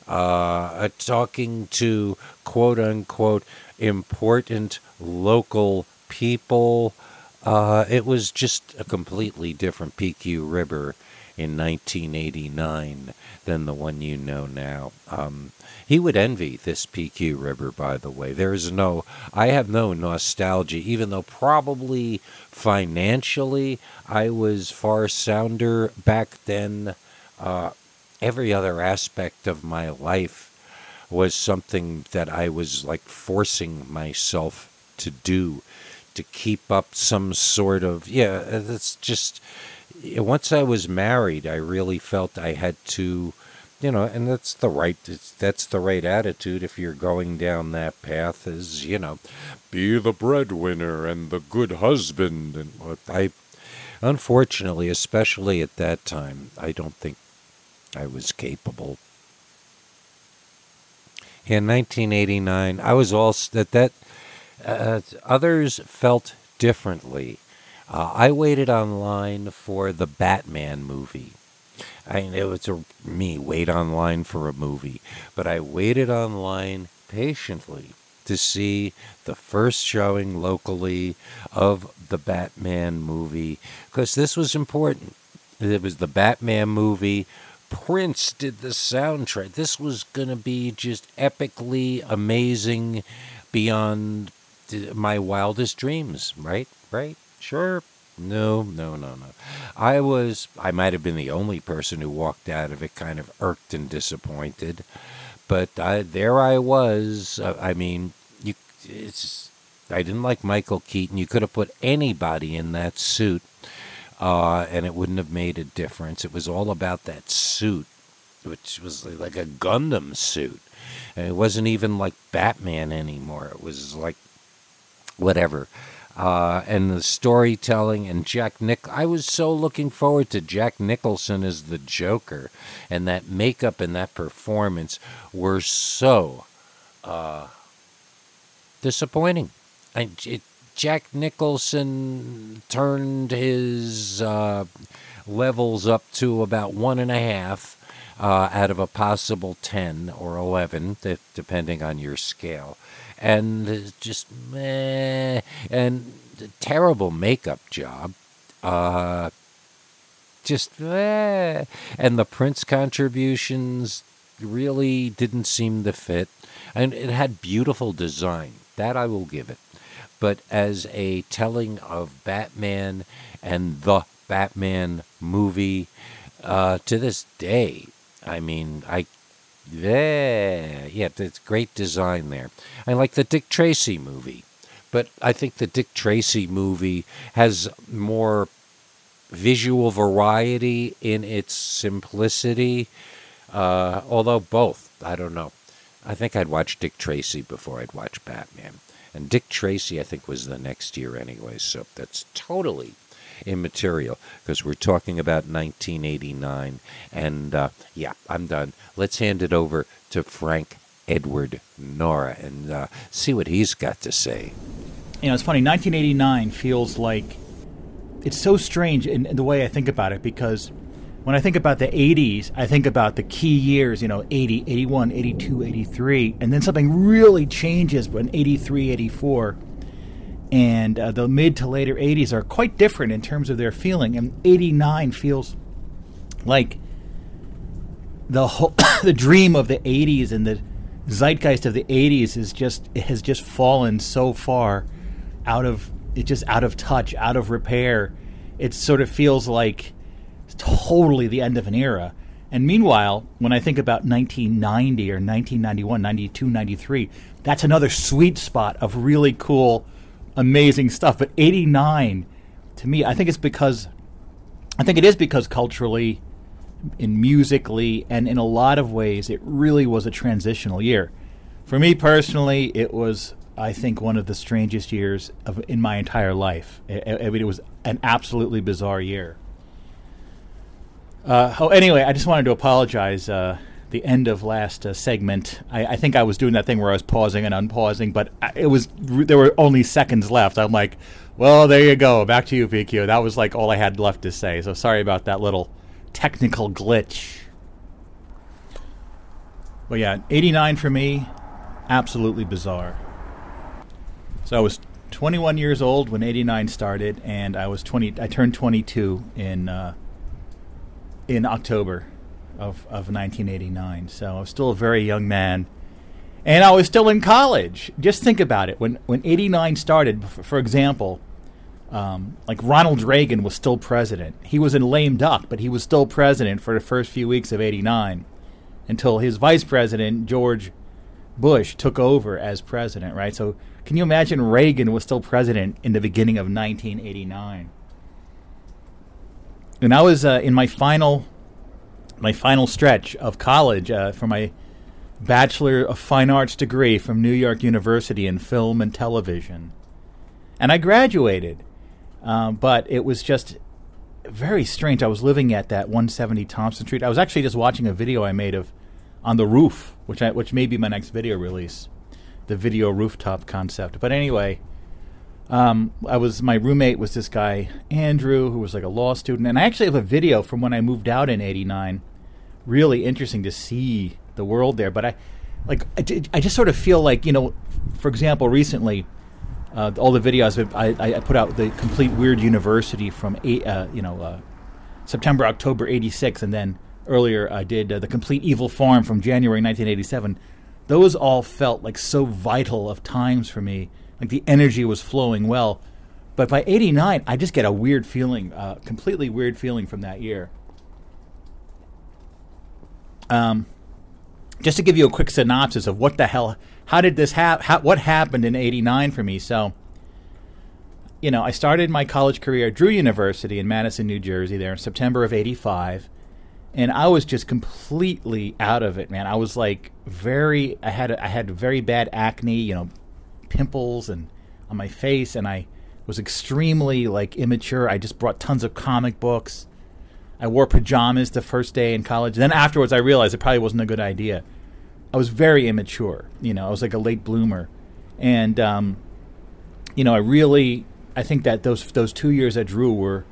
uh, talking to quote unquote important local people. Uh, it was just a completely different PQ River in 1989 than the one you know now. Um, he would envy this PQ River, by the way. There is no, I have no nostalgia, even though probably financially I was far sounder back then. Uh, every other aspect of my life was something that I was like forcing myself to do to keep up some sort of yeah it's just once I was married I really felt I had to you know and that's the right that's the right attitude if you're going down that path is you know be the breadwinner and the good husband and what I unfortunately especially at that time I don't think I was capable in 1989 I was all that that uh, others felt differently uh, I waited online for the Batman movie I know it's a, me wait online for a movie, but I waited online patiently to see the first showing locally of the Batman movie because this was important. It was the Batman movie. Prince did the soundtrack. This was going to be just epically amazing beyond my wildest dreams, right? Right? Sure. No, no, no, no. I was, I might have been the only person who walked out of it kind of irked and disappointed, but I, there I was. Uh, I mean, you, it's, I didn't like Michael Keaton. You could have put anybody in that suit, uh, and it wouldn't have made a difference. It was all about that suit, which was like a Gundam suit. And it wasn't even like Batman anymore. It was like whatever uh, and the storytelling and Jack Nick. I was so looking forward to Jack Nicholson as the Joker, and that makeup and that performance were so uh, disappointing. I, it, Jack Nicholson turned his uh, levels up to about one and a half. Uh, out of a possible 10 or 11, depending on your scale and just meh, and terrible makeup job. Uh, just eh. and the Prince contributions really didn't seem to fit, and it had beautiful design. That I will give it. But as a telling of Batman and the Batman movie, uh, to this day, I mean, I yeah, yeah, it's great design there. I like the Dick Tracy movie, but I think the Dick Tracy movie has more visual variety in its simplicity. Uh, although both, I don't know. I think I'd watch Dick Tracy before I'd watch Batman. And Dick Tracy, I think, was the next year anyway, so that's totally immaterial because we're talking about 1989. And uh, yeah, I'm done. Let's hand it over to Frank Edward Nora and uh, see what he's got to say. You know, it's funny. 1989 feels like it's so strange in, in the way I think about it because when I think about the 80s, I think about the key years, you know, 80, 81, 82, 83, and then something really changes when 83, 84 and uh, the mid to later 80s are quite different in terms of their feeling and 89 feels like the whole <coughs> the dream of the 80s and the zeitgeist of the 80s is just has just fallen so far out of it just out of touch out of repair. It sort of feels like totally the end of an era and meanwhile when i think about 1990 or 1991 92 93 that's another sweet spot of really cool amazing stuff. But 89, to me, I think it's because, I think it is because culturally, in musically, and in a lot of ways, it really was a transitional year. For me personally, it was, I think, one of the strangest years of in my entire life. I, I mean, it was an absolutely bizarre year. Uh, oh, anyway, I just wanted to apologize. Uh, the end of last uh, segment, I, I think I was doing that thing where I was pausing and unpausing, but I- it was there were only seconds left. I'm like, well, there you go. Back to you, PQ. That was like all I had left to say. So sorry about that little technical glitch. But yeah, 89 for me, absolutely bizarre. So I was 21 years old when 89 started, and I was 20. I turned 22 in uh, in October of of 1989. So I was still a very young man, and I was still in college. Just think about it. When when 89 started, for, example, um, like Ronald Reagan was still president. He was in lame duck, but he was still president for the first few weeks of 89 until his vice president, George Bush, took over as president, right? So can you imagine Reagan was still president in the beginning of 1989? And I was uh, in my final my final stretch of college uh, for my Bachelor of Fine Arts degree from New York University in film and television. And I graduated. Um, but it was just very strange. I was living at that 170 Thompson Street. I was actually just watching a video I made of on the roof, which I, which may be my next video release, the video rooftop concept. But anyway, um, I was my roommate was this guy Andrew, who was like a law student, and I actually have a video from when I moved out in '89. Really interesting to see the world there, but I like I, I just sort of feel like you know, for example, recently. Uh, all the videos I, I, I put out the complete weird university from eight, uh, you know uh, September October '86, and then earlier I did uh, the complete evil farm from January 1987. Those all felt like so vital of times for me. Like the energy was flowing well, but by '89 I just get a weird feeling, uh, completely weird feeling from that year. Um, just to give you a quick synopsis of what the hell, how did this happen? What happened in '89 for me? So, you know, I started my college career at Drew University in Madison, New Jersey, there in September of '85, and I was just completely out of it, man. I was like very, I had, I had very bad acne, you know, pimples and on my face, and I was extremely like immature. I just brought tons of comic books. I wore pajamas the first day in college. Then afterwards, I realized it probably wasn't a good idea. I was very immature. You know, I was like a late bloomer, and um, you know, I really, I think that those those two years at Drew were,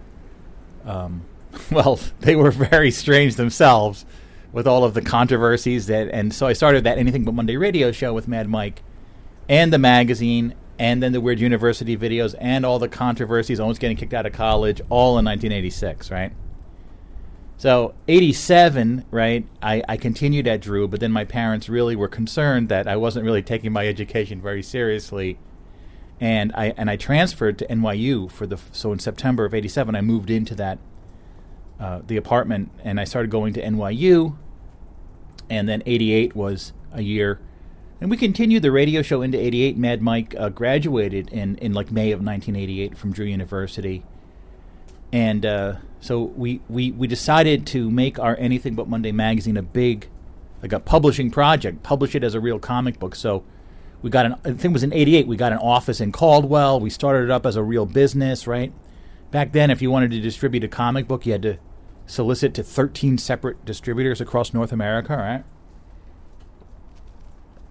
um, <laughs> well, they were very strange themselves, with all of the controversies that. And so I started that Anything But Monday radio show with Mad Mike, and the magazine, and then the Weird University videos, and all the controversies, almost getting kicked out of college, all in 1986, right? So, 87, right, I, I continued at Drew, but then my parents really were concerned that I wasn't really taking my education very seriously. And I, and I transferred to NYU for the, so in September of 87, I moved into that, uh, the apartment, and I started going to NYU. And then 88 was a year. And we continued the radio show into 88. Mad Mike uh, graduated in, in like May of 1988 from Drew University and uh, so we, we we decided to make our Anything But Monday magazine a big, like a publishing project, publish it as a real comic book. So we got an I think it was in '88. We got an office in Caldwell. We started it up as a real business, right? Back then, if you wanted to distribute a comic book, you had to solicit to 13 separate distributors across North America, right?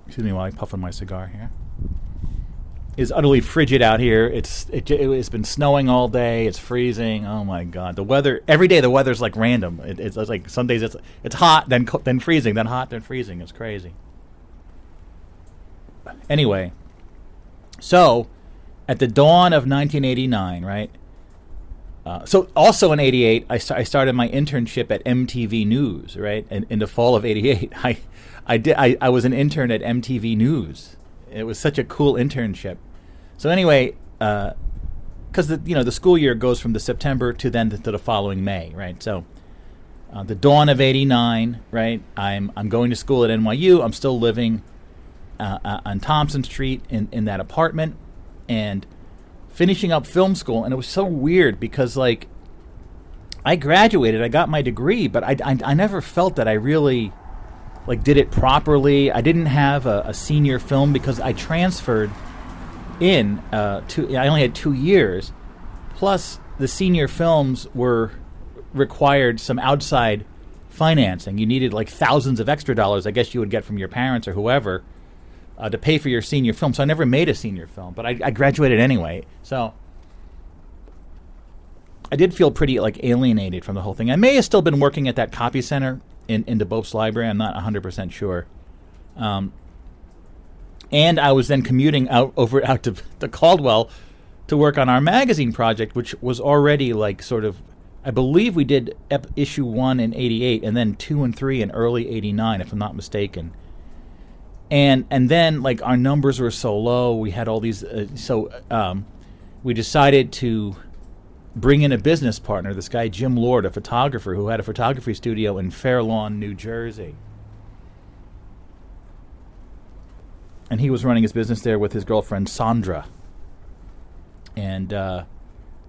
Excuse me while I puff on my cigar here is utterly frigid out here. It's it, has been snowing all day. It's freezing. Oh my god, the weather every day. The weather's like random. It, it's, it's like some days it's it's hot, then then freezing, then hot, then freezing. It's crazy. Anyway, so at the dawn of 1989, right? Uh, so also in '88, I, st- I started my internship at MTV News, right? And in the fall of '88, <laughs> I I did I, I was an intern at MTV News it was such a cool internship. So anyway, because the you know the school year goes from the September to then to, the following May, right? So uh, the dawn of '89, right? I'm I'm going to school at NYU. I'm still living uh, uh, on Thompson Street in in that apartment, and finishing up film school. And it was so weird because like I graduated, I got my degree, but I, I, I never felt that I really like did it properly. I didn't have a, a senior film because I transferred in uh. I only had two years, plus the senior films were required some outside financing. You needed like thousands of extra dollars. I guess you would get from your parents or whoever uh, to pay for your senior film. So I never made a senior film, but I, I graduated anyway. So I did feel pretty like alienated from the whole thing. I may have still been working at that copy center in in DeBoeuf's library. I'm not 100 percent sure. Um, and I was then commuting out over <laughs> out to, to Caldwell to work on our magazine project, which was already like sort of. I believe we did ep- issue one in '88, and then two and three in early '89, if I'm not mistaken. And and then like our numbers were so low, we had all these. Uh, so um, we decided to bring in a business partner, this guy Jim Lord, a photographer who had a photography studio in Fair Lawn, New Jersey. And he was running his business there with his girlfriend Sandra. And uh,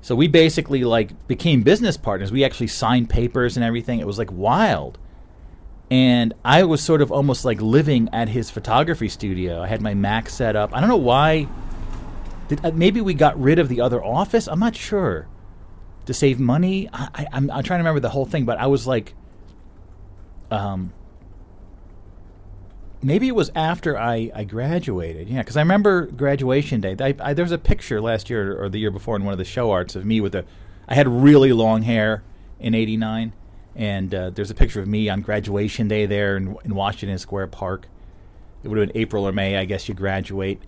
so we basically like became business partners. We actually signed papers and everything. It was like wild. And I was sort of almost like living at his photography studio. I had my Mac set up. I don't know why. Did, uh, maybe we got rid of the other office. I'm not sure to save money. I, I'm trying to remember the whole thing, but I was like, um, maybe it was after I, I graduated. Yeah, because I remember graduation day. I, I, there was a picture last year or the year before in one of the show arts of me with a. I had really long hair in '89, and uh, there's a picture of me on graduation day there in, in Washington Square Park. It would have been April or May, I guess you graduate.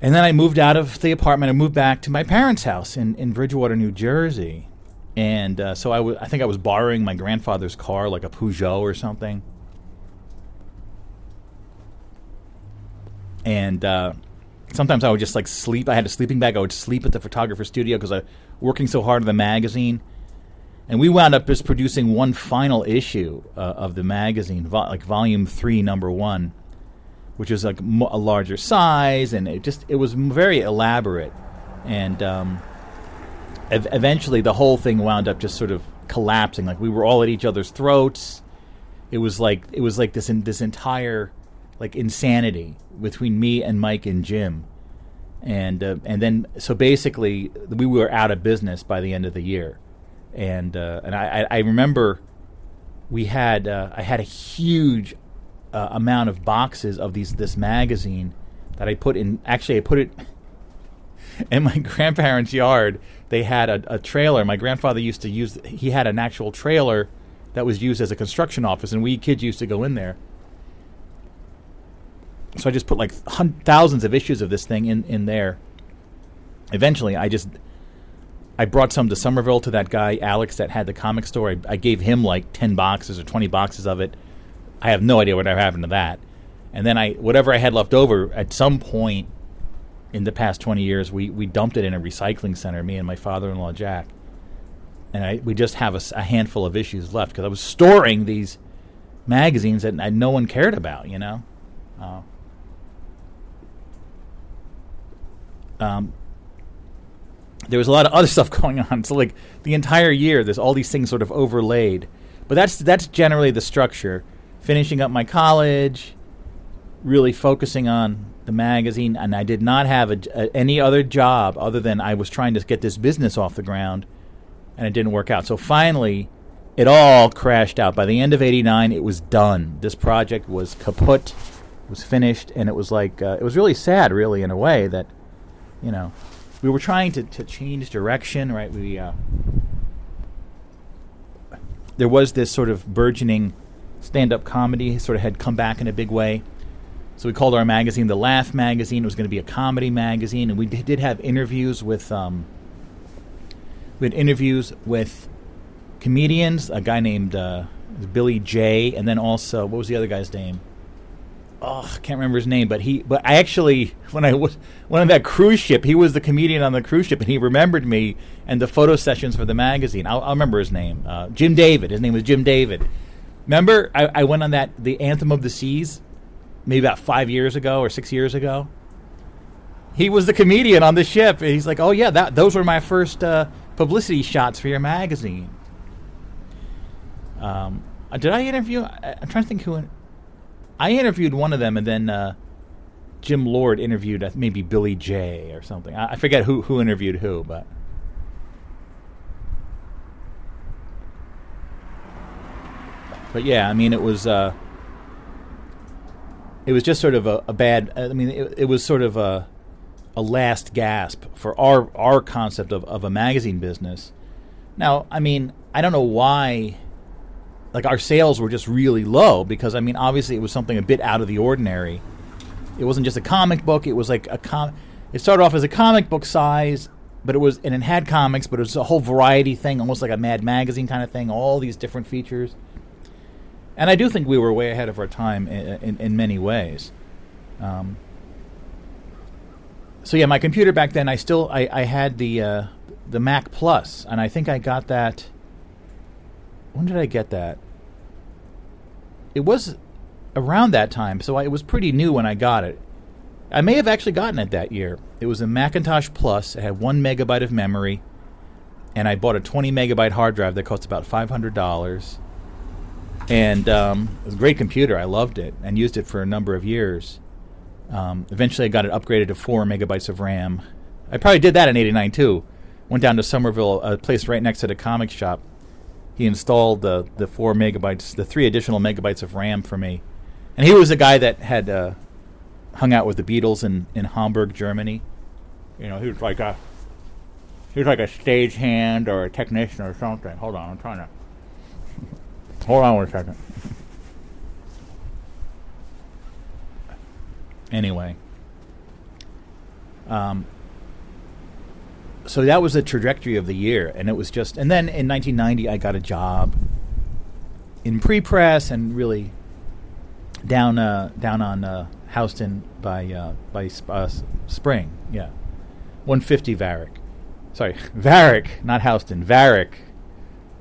And then I moved out of the apartment. I moved back to my parents' house in, in Bridgewater, New Jersey. And uh, so I, w- I think I was borrowing my grandfather's car, like a Peugeot or something. And uh, sometimes I would just like sleep. I had a sleeping bag. I would sleep at the photographer's studio because I was working so hard on the magazine. And we wound up just producing one final issue uh, of the magazine, vo- like volume three, number one which was like mo- a larger size, and it just it was very elaborate, and um, ev- eventually the whole thing wound up just sort of collapsing. Like we were all at each other's throats. It was like it was like this in, this entire like insanity between me and Mike and Jim, and uh, and then so basically we were out of business by the end of the year, and uh, and I, I, I remember we had uh, I had a huge uh, amount of boxes of these this magazine that I put in. Actually, I put it <laughs> in my <laughs> grandparents' yard. They had a, a trailer. My grandfather used to use. He had an actual trailer that was used as a construction office, and we kids used to go in there. So I just put like hun- thousands of issues of this thing in in there. Eventually, I just I brought some to Somerville to that guy Alex that had the comic store. I, I gave him like ten boxes or twenty boxes of it. I have no idea whatever happened to that. And then I whatever I had left over at some point in the past 20 years we, we dumped it in a recycling center me and my father-in-law Jack. And I, we just have a handful of issues left because I was storing these magazines that, that no one cared about, you know. Uh, um, there was a lot of other <laughs> stuff going on. So like the entire year, there's all these things sort of overlaid. But that's that's generally the structure. Finishing up my college, really focusing on the magazine, and I did not have a, a- any other job other than I was trying to get this business off the ground, and it didn't work out. So finally, it all crashed out. By the end of '89, it was done. This project was kaput, was finished, and it was like uh, it was really sad, really, in a way that, you know, we were trying to, to change direction, right? We uh, there was this sort of burgeoning stand-up comedy sort of had come back in a big way. So we called our magazine the Laugh Magazine. It was going to be a comedy magazine, and we did, did have interviews with um, we had interviews with comedians. A guy named uh, Billy J, and then also what was the other guy's name? Oh, I can't remember his name, but he. But I actually, when I was went on that cruise ship, he was the comedian on the cruise ship, and he remembered me and the photo sessions for the magazine. I'll, I'll remember his name, uh, Jim David. His name was Jim David. Remember, I, I went on that the Anthem of the Seas, maybe about five years ago or six years ago. He was the comedian on the ship. and He's like, "Oh yeah, that those were my first uh, publicity shots for your magazine. Um, uh, did I interview? I, I'm trying to think who. I interviewed one of them, and then uh, Jim Lord interviewed maybe Billy J or something. I, I forget who who interviewed who, but. But yeah, I mean, it was uh, it was just sort of a, a bad. I mean, it, it was sort of a a last gasp for our our concept of, of a magazine business. Now, I mean, I don't know why like our sales were just really low because I mean, obviously it was something a bit out of the ordinary. It wasn't just a comic book, it was like a com it started off as a comic book size, but it was and it had comics, but it was a whole variety thing, almost like a Mad Magazine kind of thing, all these different features. And I do think we were way ahead of our time in, in, in many ways. Um, so yeah, my computer back then, I still I, I had the uh, the Mac Plus, and I think I got that. When did I get that? It was around that time, so I, it was pretty new when I got it. I may have actually gotten it that year. It was a Macintosh Plus. It had one megabyte of memory, and I bought a 20 megabyte hard drive that cost about $500. And um, it was a great computer. I loved it and used it for a number of years. Um, eventually, I got it upgraded to four megabytes of RAM. I probably did that in '89 too. Went down to Somerville, a place right next to the comic shop. He installed the the four megabytes, the three additional megabytes of RAM for me. And he was a guy that had uh, hung out with the Beatles in, in Hamburg, Germany. You know, he was like a he was like a stagehand or a technician or something. Hold on, I'm trying to. Hold on one second. Anyway. Um, so that was the trajectory of the year, and it was just. And then in 1990, I got a job in pre-press and really down uh, down on uh, Houston by uh, by uh, Spring, yeah, 150 Varick. Sorry, <laughs> Varick, not Houston. Varick,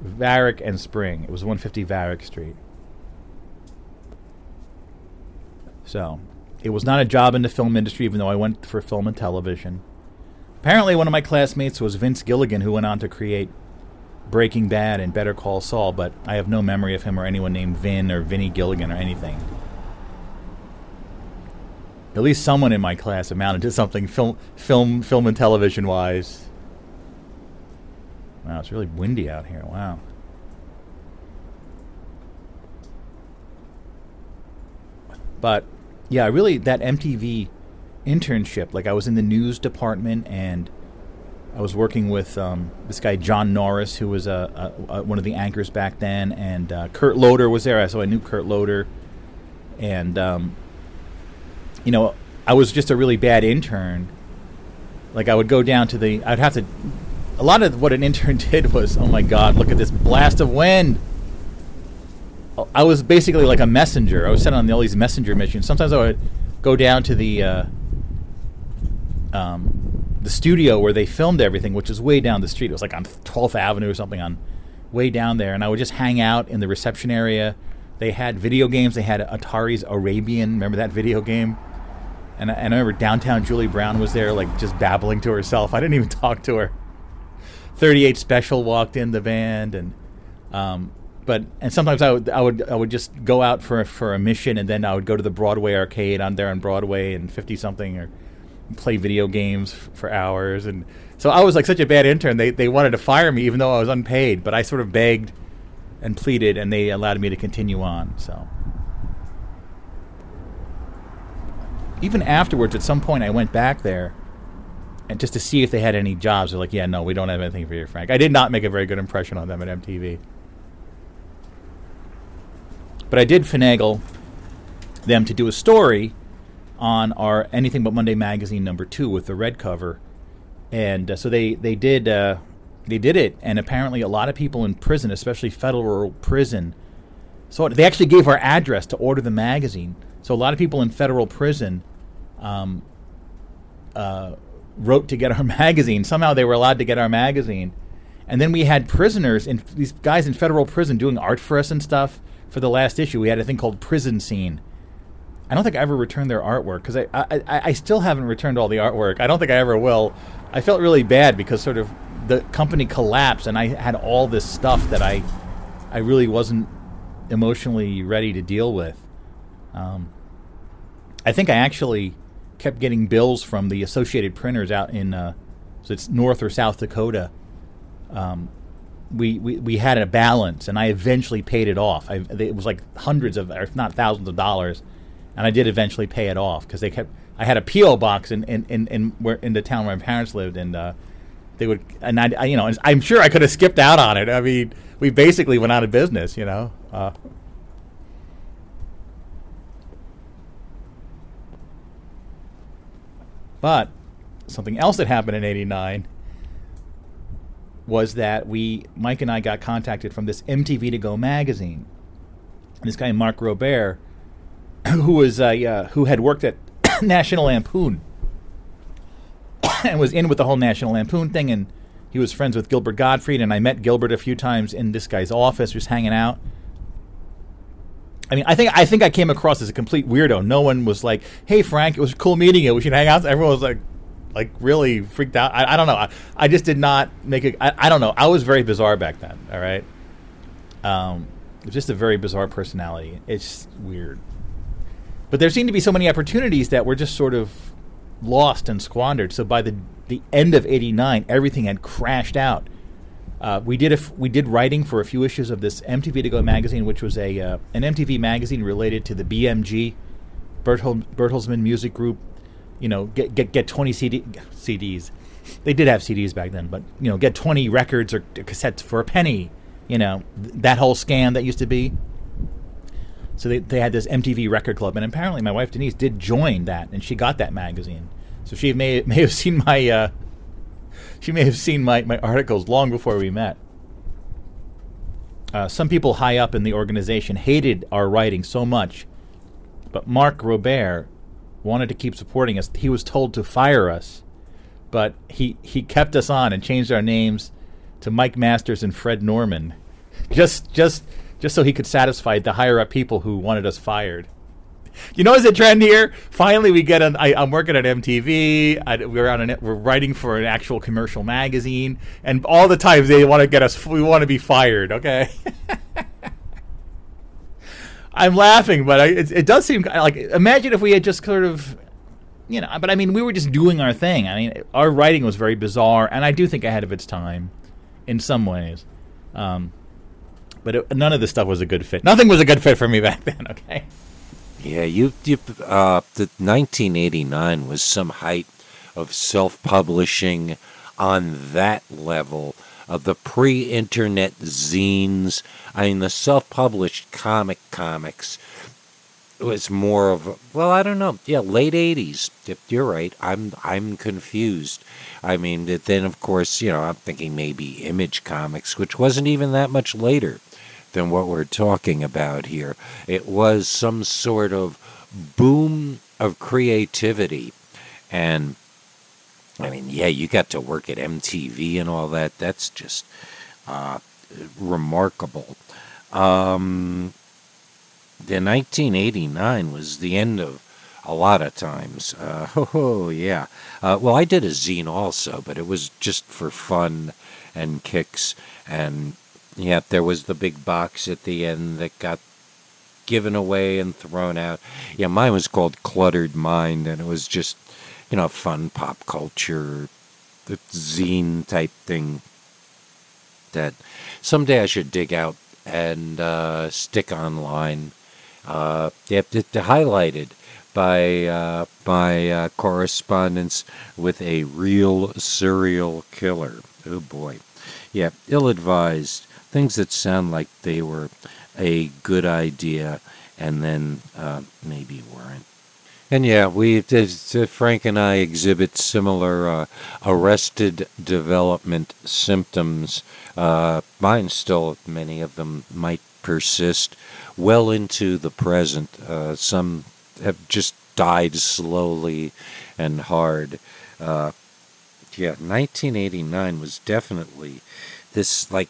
Varick and Spring. It was 150 Varick Street. So it was not a job in the film industry, even though I went for film and television. Apparently, one of my classmates was Vince Gilligan, who went on to create Breaking Bad and Better Call Saul, but I have no memory of him or anyone named Vin or Vinnie Gilligan or anything. At least someone in my class amounted to something film, film, film and television wise. Wow, it's really windy out here. Wow. But yeah, really that MTV internship. Like I was in the news department and I was working with um, this guy John Norris, who was uh, one of the anchors back then, and uh, Kurt Loder was there. So I knew Kurt Loder, and um, you know, I was just a really bad intern. Like I would go down to the, I'd have to. A lot of what an intern <laughs> did was, oh my god, look at this blast of wind. I was basically like a messenger. I was sent on all these messenger missions. Sometimes I would go down to the uh, um, the studio where they filmed everything, which is way down the street. It was like on 12th Avenue or something on way down there, and I would just hang out in the reception area. They had video games. They had Atari's Arabian. Remember that video game? And I, and I remember downtown Julie Brown was there, like just babbling to herself. I didn't even <laughs> talk to her. 38 Special walked in the band, and um, but and sometimes I would I would I would just go out for for a mission, and then I would go to the Broadway arcade. On there on Broadway and 50 something or play video games f- for hours. And so I was like such a bad intern. They they wanted to fire me even though I was unpaid but I sort of begged and pleaded and they allowed me to continue on so. Even afterwards at some point I went back there and just to see if they had any jobs they're like yeah no we don't have anything for you Frank. I did not make a very good impression on them at MTV but I did finagle them to do a story on our Anything But Monday magazine number two with the red cover, and uh, so they they did uh, they did it, and apparently a lot of people in prison, especially federal prison, so they actually gave our address to order the magazine. So a lot of people in federal prison um, uh, wrote to get our <laughs> magazine. Somehow they were allowed to get our magazine, and then we had prisoners and these guys in federal prison doing art for us and stuff. For the last issue, we had a thing called Prison Scene. I don't think I ever returned their artwork because I, I I still haven't returned all the artwork. I don't think I ever will. I felt really bad because sort of the company collapsed, and I had all this stuff that I I really wasn't emotionally ready to deal with. Um, I think I actually kept getting bills from the Associated Printers out in uh, so it's North or South Dakota. Um, we, we we had a balance, and I eventually paid it off. I, it was like hundreds of, if not thousands of dollars, and I did eventually pay it off because they kept. I had a PO box in in in, in, where, in the town where my parents lived, and uh, they would, and I, I, you know, I'm sure I could have skipped out on it. I mean, we basically went out of business, you know. Uh, but something else that happened in '89 was that we, Mike and I, got contacted from this MTV to Go magazine. And this guy Mark Robert, who was uh, who had worked at <coughs> National Lampoon <coughs> and was in with the whole National Lampoon thing, and he was friends with Gilbert Gottfried, and I met Gilbert a few times in this guy's office, just hanging out. I mean, I think I think I came across as a complete weirdo. No one was like, "Hey, Frank, it was cool meeting you. We should hang out." Everyone was like, like really freaked out. I, I don't know. I, I just did not make it. I, don't know. I was very bizarre back then. All right. Um, just a very bizarre personality. It's weird. But there seemed to be so many opportunities that were just sort of lost and squandered. So by the the end of '89, everything had crashed out. Uh, we did we did writing for a few issues of this MTV to Go magazine, which was a uh, an MTV magazine related to the BMG, Berthold, Bertelsmann Music Group. You know, get get get twenty CD, CDs. They did have CDs back then, but you know, get twenty records or cassettes for a penny. You know, th- that whole scam that used to be. So they, they had this MTV record club, and apparently my wife Denise did join that, and she got that magazine. So she may <laughs> may have seen my uh, she may have seen my, my articles long before we met. Uh, some people high up in the organization hated our writing so much, but Mark Robert wanted to keep supporting us. He was told to fire us, but he he kept us on and changed our names to Mike Masters and Fred Norman, <laughs> just just just so he could satisfy the higher up people who wanted us fired. <laughs> You know, is a trend here? Finally, we get an. I, I'm working at MTV. I, we're on an, We're writing for an actual commercial magazine, and all the times they want to get us. We want to be fired. Okay. <laughs> I'm laughing, but I, it, it does seem like imagine if we had just sort of, you know. But I mean, we were just doing our thing. I mean, our writing was very bizarre, and I do think ahead of its time, in some ways. Um, but it, none of this stuff was a good fit. Nothing was a good fit for me back <laughs> then. Okay. Yeah, you, you uh, the 1989 was some height of self-publishing on that level of the pre-internet zines. I mean, the self-published comic comics was more of well, I don't know. Yeah, late 80s. You're right. I'm I'm confused. I mean, then of course, you know, I'm thinking maybe Image Comics, which wasn't even that much later than what we're talking about here. It was some sort of boom of creativity. And I mean, yeah, you got to work at MTV and all that. That's just uh, remarkable. Um, the 1989 was the end of a lot of times. Uh, <laughs> oh, yeah. Uh, well, I did a zine also, but it was just for fun and kicks and yeah, there was the big box at the end that got given away and thrown out. Yeah, mine was called Cluttered Mind, and it was just, you know, fun pop culture, the zine type thing that someday I should dig out and uh, stick online. Uh, yep, highlighted by uh, by uh, correspondence with a real serial killer. Oh boy, yeah, ill-advised things that sound like they were a good idea and then uh, maybe weren't. And yeah, we Frank and I exhibit similar uh, arrested development symptoms. Uh, mine still, many of them might persist well into the present. Uh, some have just died slowly and hard. Uh, yeah, 1989 was definitely this like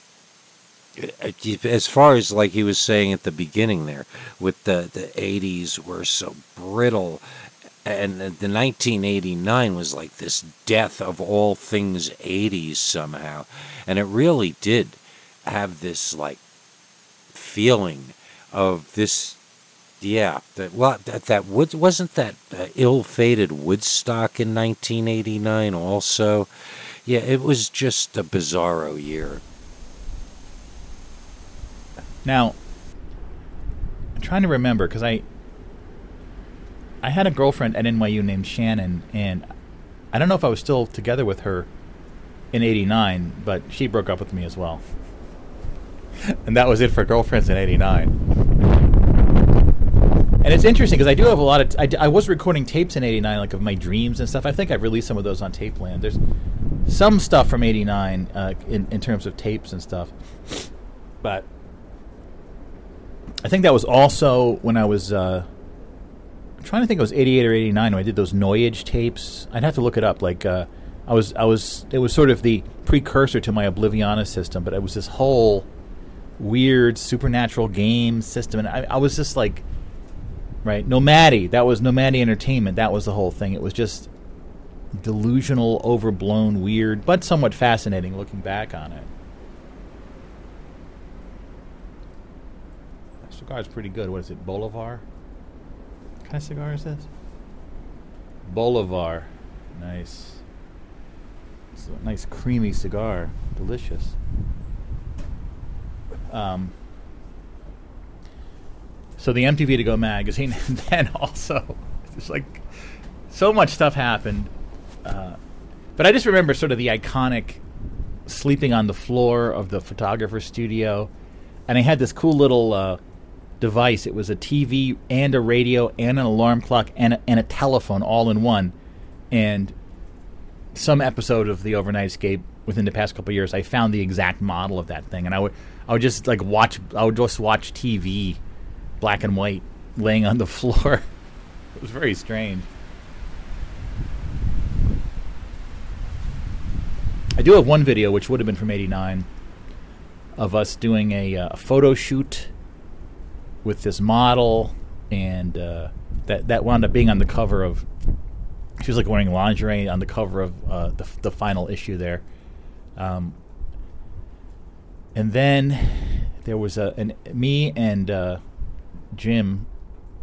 as far as like he was saying at the beginning there with the the 80s were so brittle and the, the 1989 was like this death of all things 80s somehow, and it really did have this like feeling of this. Yeah, that well, that that wood wasn't that uh, ill-fated Woodstock in 1989 also. Yeah, it was just a bizarro year. Now, I'm trying to remember because I I had a girlfriend at NYU named Shannon, and I don't know if I was still together with her in '89, but she broke up with me as well, <laughs> and that was it for girlfriends in '89. And it's interesting because I do have a lot of. T- I, d- I was recording tapes in '89, like of my dreams and stuff. I think I've released some of those on Tape Land. There's some stuff from '89 uh, in in terms of tapes and stuff, but I think that was also when I was. Uh, I'm trying to think it was 88 or 89 when I did those Noyage tapes. I'd have to look it up. Like uh, I was, I was. It was sort of the precursor to my Obliviana system, but it was this whole weird supernatural game system, and I, I was just like, right, Nomadi. That was Nomadi Entertainment. That was the whole thing. It was just delusional, overblown, weird, but somewhat fascinating looking back on it. Cigar is pretty good. What is it, Bolivar? What kind of cigar is this? Bolivar. Nice. It's a nice creamy cigar. Delicious. Um, so the MTV to Go magazine, <laughs> and then also, it's like so much stuff happened. Uh, but I just remember sort of the iconic sleeping on the floor of the photographer's studio, and I had this cool little uh, device. It was a TV and a radio and an alarm clock and a, and a telephone all in one. And some episode of the Overnightscape within the past couple years, I found the exact model of that thing, and I would I would just like watch. I would just watch TV, black and white, laying on the <laughs> floor. it was very strange. I do have one video, which would have been from '89, of us doing a, uh, photo shoot with this model, and uh, that that wound up being on the cover of. She was like wearing lingerie on the cover of uh, the the final issue there. Um, and then there was a an, me and uh, Jim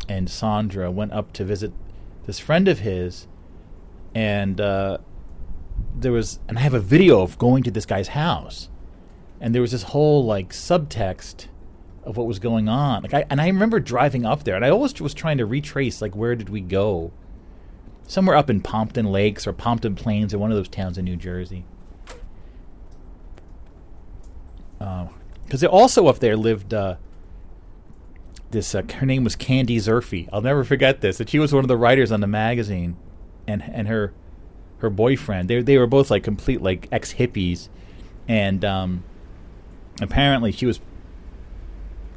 and Sandra went up to visit this friend of his, and uh, there was and I have a video of going to this guy's house, and there was this whole like subtext of what was going on. Like I and I remember driving up there, and I always was trying to retrace like where did we go. Somewhere up in Pompton Lakes or Pompton Plains or one of those towns in New Jersey. Because also up there lived uh, this. Uh, her name was Candy Zerfy. I'll never forget this. That she was one of the writers on the magazine, and and her her boyfriend. They they were both like complete like ex hippies, and um, apparently she was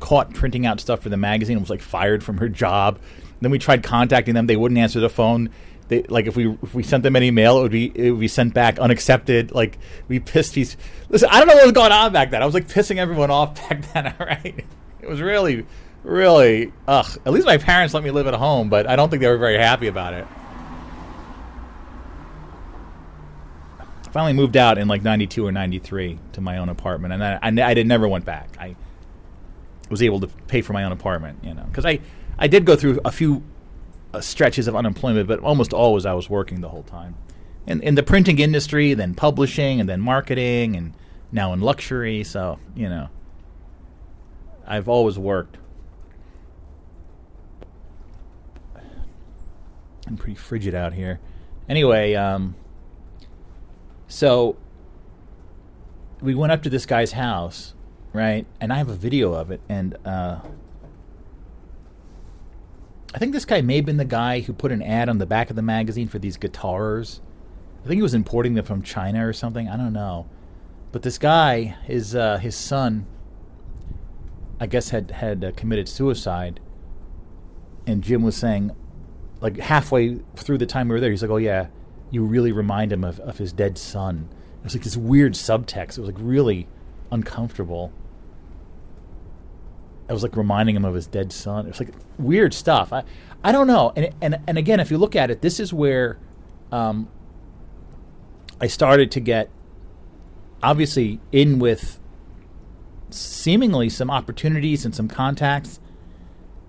caught printing out stuff for the magazine and was like fired from her job. Then we tried contacting them; they wouldn't answer the phone. They, like if we if we sent them any mail, it would be it would be sent back unaccepted. Like we pissed these. Listen, I don't know what was going on back then. I was like pissing everyone off <laughs> back then. All right, it was really, really ugh. At least my parents let me live at home, but I don't think they were very happy about it. Finally moved out in like '92 or '93 to my own apartment, and I, I, I never went back. I was able to pay for my own apartment, you know, because I I did go through a few uh, stretches of unemployment, but almost always I was working the whole time. In, in the printing industry, then publishing, and then marketing, and now in luxury. So, you know, I've always worked. I'm pretty frigid out here. Anyway, um, so we went up to this guy's house, right? And I have a video of it, and uh, I think this guy may have been the guy who put an ad on the back of the magazine for these guitars. I think he was importing them from China or something. I don't know. But this guy, his uh, his son, I guess had had uh, committed suicide. And Jim was saying, like halfway through the time we were there, he's like, "Oh yeah, you really remind him of, of his dead son." It was like this weird subtext. It was like really uncomfortable. I was like reminding him of his dead son. It was like weird stuff. I I don't know. And and and again, if you look at it, this is where um, I started to get obviously in with seemingly some opportunities and some contacts.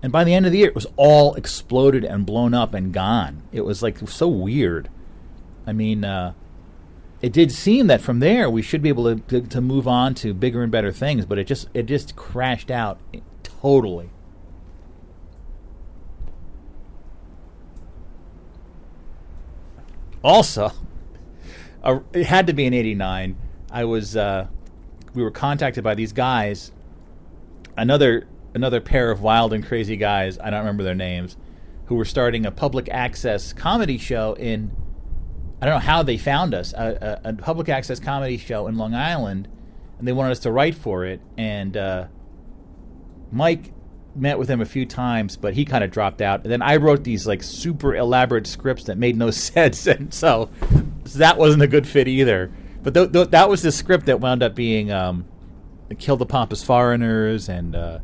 And by the end of the year, it was all exploded and blown up and gone. It was like so weird. I mean, uh, it did seem that from there we should be able to, to to move on to bigger and better things, but it just it just crashed out totally. Also, uh, it had to be in '89. I was uh, we were contacted by these guys, another another pair of wild and crazy guys. I don't remember their names, who were starting a public access comedy show in. I don't know how they found us a, a, a public access comedy show in Long Island, and they wanted us to write for it. And uh, Mike met with him a few times, but he kind of dropped out. And then I wrote these like super elaborate scripts that made no <laughs> sense, and so, so that wasn't a good fit either. But th- th- that was the script that wound up being um, "Kill the Pompous Foreigners" and uh,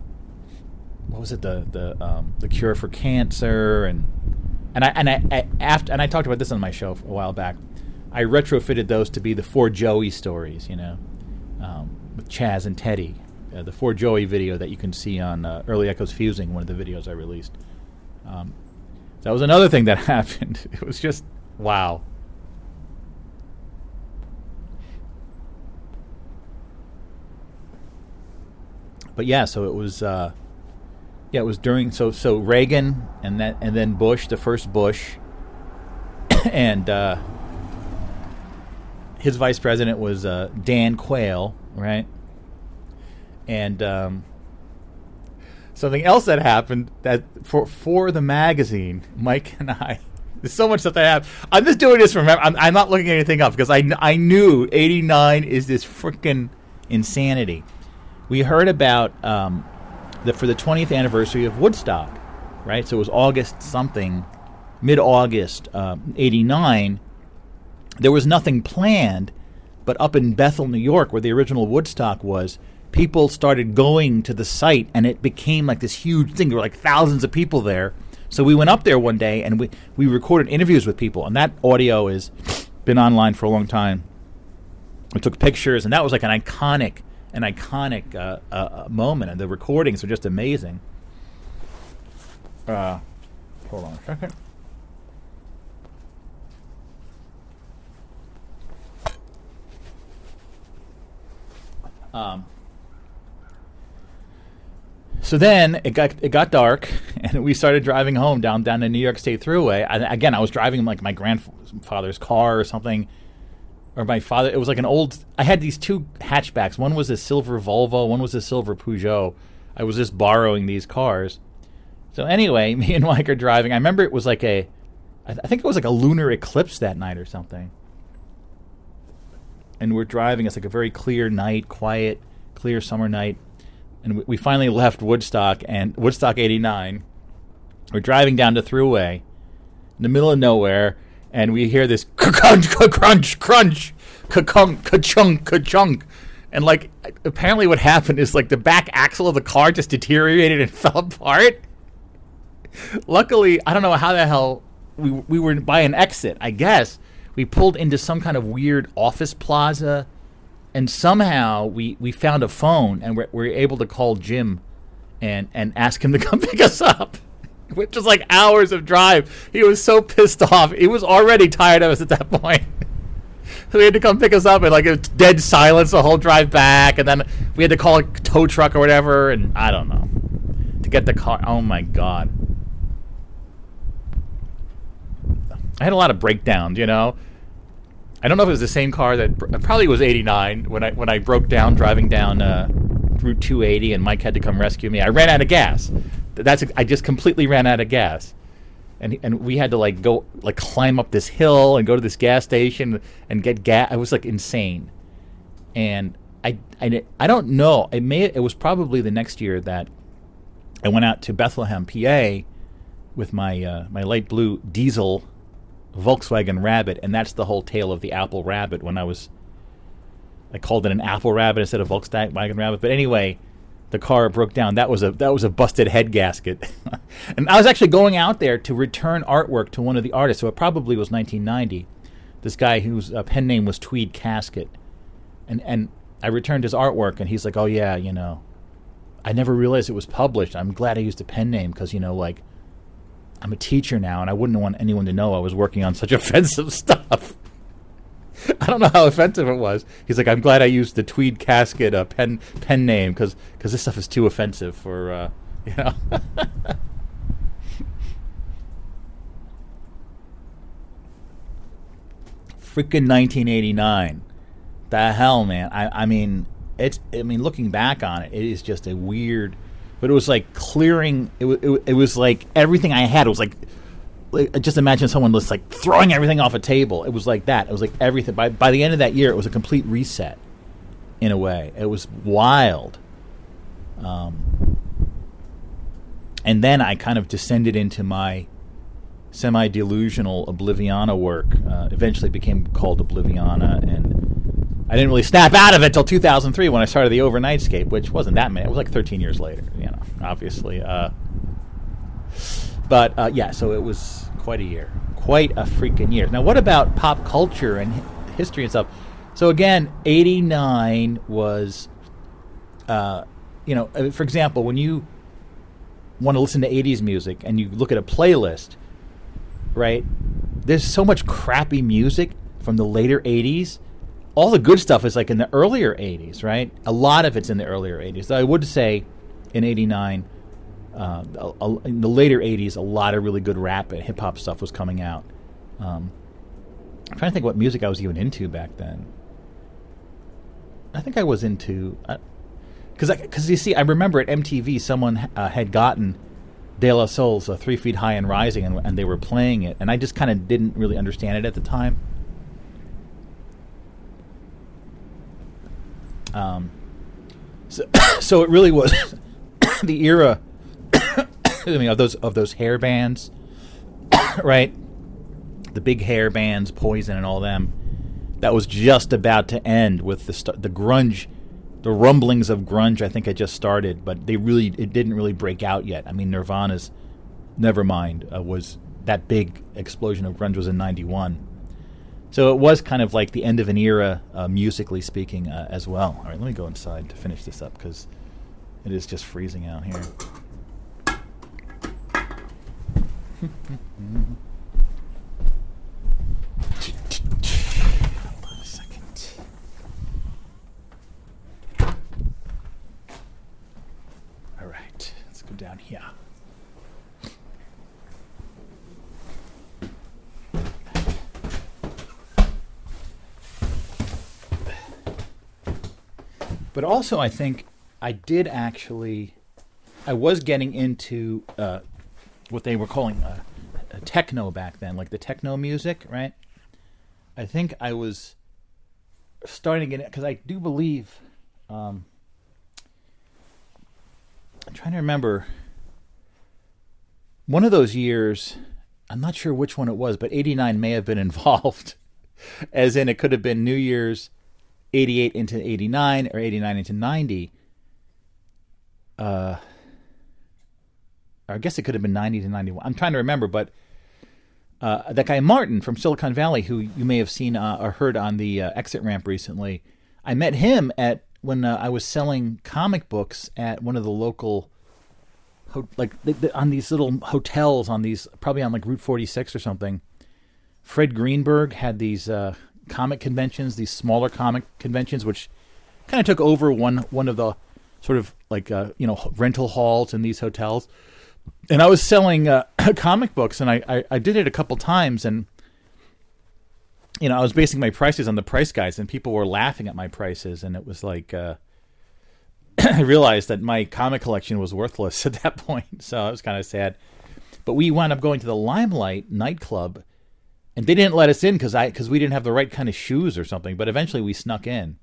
what was it the the um, the Cure for Cancer and and I and I, I after and I talked about this on my show a while back. I retrofitted those to be the four Joey stories, you know, um, with Chaz and Teddy uh, the Four Joey video that you can see on uh, Early Echoes Fusing, one of the videos I released. Um, that was another thing that <laughs> happened. It was just wow. But yeah, so it was. Uh, yeah, it was during so so Reagan and that and then Bush, the first Bush, <coughs> and uh, his vice president was uh, Dan Quayle, right? And um, something else that happened that for for the magazine, <laughs> Mike and I. <laughs> There's so much stuff that I have. I'm just doing this remember. I'm, I'm not looking anything up because I, I knew 89 is this freaking insanity. We heard about um, the for the 20th anniversary of Woodstock, right? So it was August something, mid August, um, 89. There was nothing planned, but up in Bethel, New York, where the original Woodstock was, people started going to the site and it became like this huge thing. There were like thousands of people there. So we went up there one day and we, we recorded interviews with people, and that audio has been online for a long time. We took pictures, and that was like an iconic, an iconic uh, uh, moment, and the recordings are just amazing. Uh, hold on a second. Um, so then it got it got dark, <laughs> and we started driving home down down the New York State Thruway. I, again, I was driving like my grandfather's car or something, or my father. It was like an old. I had these two hatchbacks. One was a silver Volvo. One was a silver Peugeot. I was just borrowing these cars. So anyway, <laughs> me and Mike are driving. I remember it was like a, I, th- I think it was like a lunar eclipse that night or something. And we're driving. It's like a very clear night, quiet, clear summer night and we, we finally left Woodstock and Woodstock '89. We're driving down the throughway in the middle of nowhere, and we hear this <laughs> crunch, crunch, crunch, ka-kunk, ka-chunk, ka-chunk. And like, apparently, what happened is like the back axle of the car just deteriorated and <laughs> fell apart. Luckily, I don't know how the hell we we were by an exit. I guess we pulled into some kind of weird office plaza and somehow we, we found a phone and we're, we're able to call Jim and, and ask him to come <laughs> pick us up, which was like hours of drive. He was so pissed off. He was already tired of us at that point. <laughs> so he had to come pick us up and like it was dead silence the whole drive back. And then we had to call a tow truck or whatever. And I don't know to get the car. Oh my God. I had a lot of breakdowns, you know. I don't know if it was the same car that probably was 89 when I when I broke down driving down uh, Route 280 and Mike had to come rescue me. I ran out of gas. That's I just completely ran out of gas, and and we had to like go like climb up this hill and go to this gas station and get gas. I was like insane, and I I, I don't know. It may it was probably the next year that I went out to Bethlehem, PA, with my uh, my light blue diesel Volkswagen Rabbit, and that's the whole tale of the Apple Rabbit. When I was, I called it an Apple Rabbit instead of Volkswagen Rabbit. But anyway, the car broke down. That was a that was a busted head gasket. <laughs> and I was actually going out there to return artwork to one of the artists. So it probably was 1990. This guy whose uh, pen name was Tweed Casket, and and I returned his artwork, and he's like, "Oh yeah, you know, I never realized it was published. I'm glad I used a pen name because you know, like, I'm a teacher now, and I wouldn't want anyone to know I was working on such <laughs> offensive stuff." I don't know how offensive it was. He's like, I'm glad I used the Tweed Casket uh, pen pen name because because this stuff is too offensive for uh, <laughs> you know. Freaking 1989. The hell, man. I I mean, it's. I mean, looking back on it, it is just a weird. But it was like clearing. It, wa- it, it was like everything I had. It was like like, just imagine someone just like throwing everything off a table. It was like that. It was like everything. By by the end of that year, it was a complete reset. In a way, it was wild. Um, and then I kind of descended into my semi-delusional Obliviana work. Uh, eventually, became called Obliviana, and I didn't really snap out of it till 2003 when I started the Overnightscape, which wasn't that many. It was like 13 years later. You know, obviously. Uh, but uh, yeah, so it was quite a year, quite a freaking year. Now, what about pop culture and hi- history and stuff? So again, '89 was, uh, you know, uh, for example, when you want to listen to '80s music and you look at a playlist, right? There's so much crappy music from the later '80s. All the good stuff is like in the earlier '80s, right? A lot of it's in the earlier '80s. Though I would say, in '89 uh, a- a- in the later '80s, a lot of really good rap and hip hop stuff was coming out. Um, I'm trying to think what music I was even into back then. I think I was into because because you see, I remember at MTV someone uh, had gotten De La Soul's uh, Three Feet High and Rising, and, and they were playing it, and I just kind of didn't really understand it at the time. Um, so, <coughs> so it really was <coughs> the era <coughs> excuse me, of those of those hair bands, right? The big hair bands, Poison, and all them. That was just about to end with the st- the grunge, the rumblings of grunge. I think had just started, but they really it didn't really break out yet. I mean, Nirvana's Nevermind uh, was that big explosion of grunge was in '91. So it was kind of like the end of an era, uh, musically speaking, uh, as well. All right, let me go inside to finish this up because it is just freezing out here. All right, let's go down here. But also, I think I did actually. I was getting into uh, what they were calling uh, uh, techno back then, like the techno music, right? I think I was starting get because I do believe. Um, I'm trying to remember. One of those years, I'm not sure which one it was, but 89 may have been <laughs> involved. As in, it could have been New Year's 88 into 89 or 89 into 90. Uh, I guess it could have been 90 to 91. I'm trying to remember, but uh, that guy Martin from Silicon Valley, who you may have seen uh, or heard on the uh, exit ramp recently, I met him at when uh, I was selling comic books at one of the local, ho- like the, the, on these little hotels on these probably on like Route 46 or something. Fred Greenberg had these uh, comic conventions, these smaller comic conventions, which kind of took over one one of the sort of like uh, you know rental halls in these hotels. And I was selling uh, <coughs> comic books, and I, I I did it a couple times, and you know I was basing my prices on the price guides, and people were laughing at my prices, and it was like. Uh, <coughs> I realized that my comic collection was worthless <laughs> at that point, so I was kind of sad. But we wound up going to the Limelight nightclub, and they didn't let us in because I because we didn't have the right kind of shoes or something. But eventually we snuck in,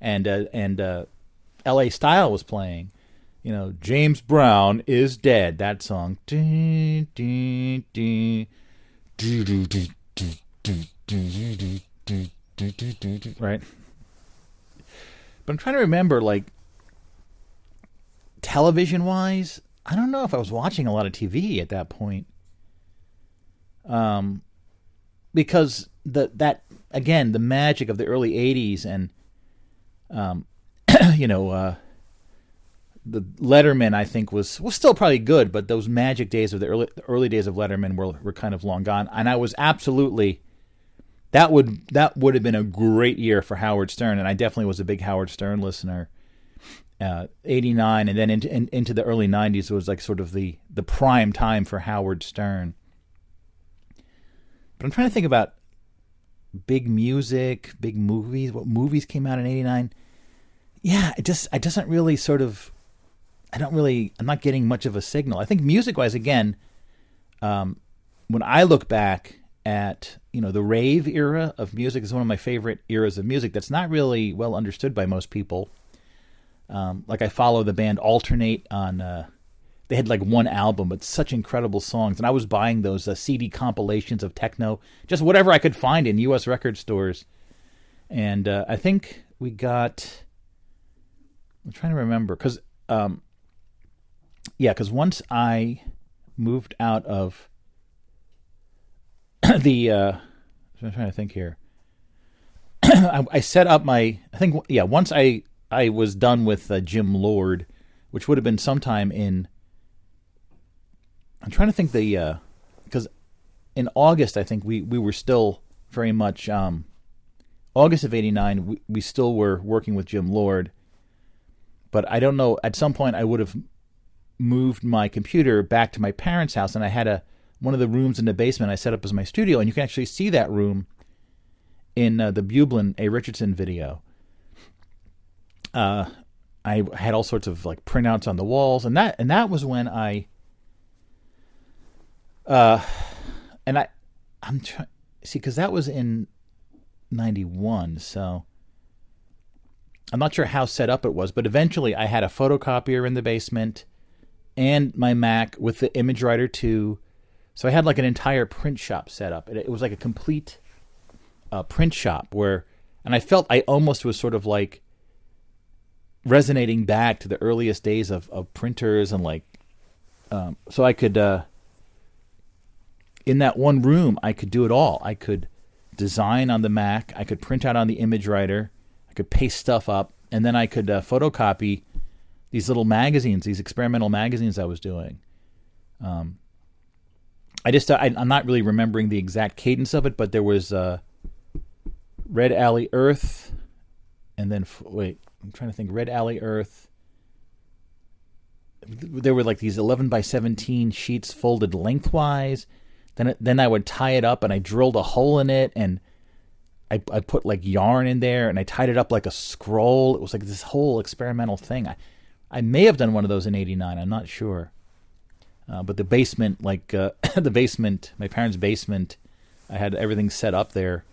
and uh, and uh, L.A. Style was playing. You know, James Brown is dead. That song. Right. But I'm trying to remember, like, television wise, I don't know if I was watching a lot of TV at that point. Um, because the that again the magic of the early '80s and um, <clears throat> you know, uh, the Letterman I think was was still probably good, but those magic days of the early the early days of Letterman were were kind of long gone, and I was absolutely that would that would have been a great year for Howard Stern, and I definitely was a big Howard Stern listener. Uh, 89 and then into in, into the early 90s was like sort of the the prime time for Howard Stern. But I'm trying to think about big music, big movies, what movies came out in 89. Yeah, it just it doesn't really sort of I don't really I'm not getting much of a signal. I think music-wise again um, when I look back at, you know, the rave era of music is one of my favorite eras of music that's not really well understood by most people. Um, like I follow the band Altern-8 on. Uh, they had like one album, but such incredible songs, and I was buying those uh, CD compilations of techno, just whatever I could find in U.S. record stores. And uh, I think we got. I'm trying to remember because, um, yeah, because once I moved out of <clears throat> the, uh, I'm trying to think here. <clears throat> I, I set up my. I think yeah. Once I I was done with uh, Jim Lord, which would have been sometime in. I'm trying to think the because in August I think we we were still very much um, August of '89 we, we still were working with Jim Lord, but I don't know. At some point I would have moved my computer back to my parents' house, and I had a one of the rooms in the basement I set up as my studio, and you can actually see that room in uh, the Bublin A. Richardson video uh, I had all sorts of like printouts on the walls, and that and that was when I, uh, and I, I'm trying see because that was in '91, so I'm not sure how set up it was, but eventually I had a photocopier in the basement and my Mac with the Image Writer 2. So I had like an entire print shop set up. It, it was like a complete uh, print shop where, and I felt I almost was sort of like resonating back to the earliest days of, of printers and like um, so I could uh, in that one room I could do it all. I could design on the Mac, I could print out on the image writer, I could paste stuff up, and then I could uh, photocopy these little magazines, these experimental magazines I was doing. Um, I just I, am not really remembering the exact cadence of it, but there was uh, Red Alley Earth, and then wait, I'm trying to think. Red Alley Earth. There were like these 11 by 17 sheets folded lengthwise. Then then I would tie it up and I drilled a hole in it and I I put like yarn in there and I tied it up like a scroll. It was like this whole experimental thing. I I may have done one of those in '89. I'm not sure. Uh, but the basement, like uh, <coughs> the basement, my parents' basement, I had everything set up there,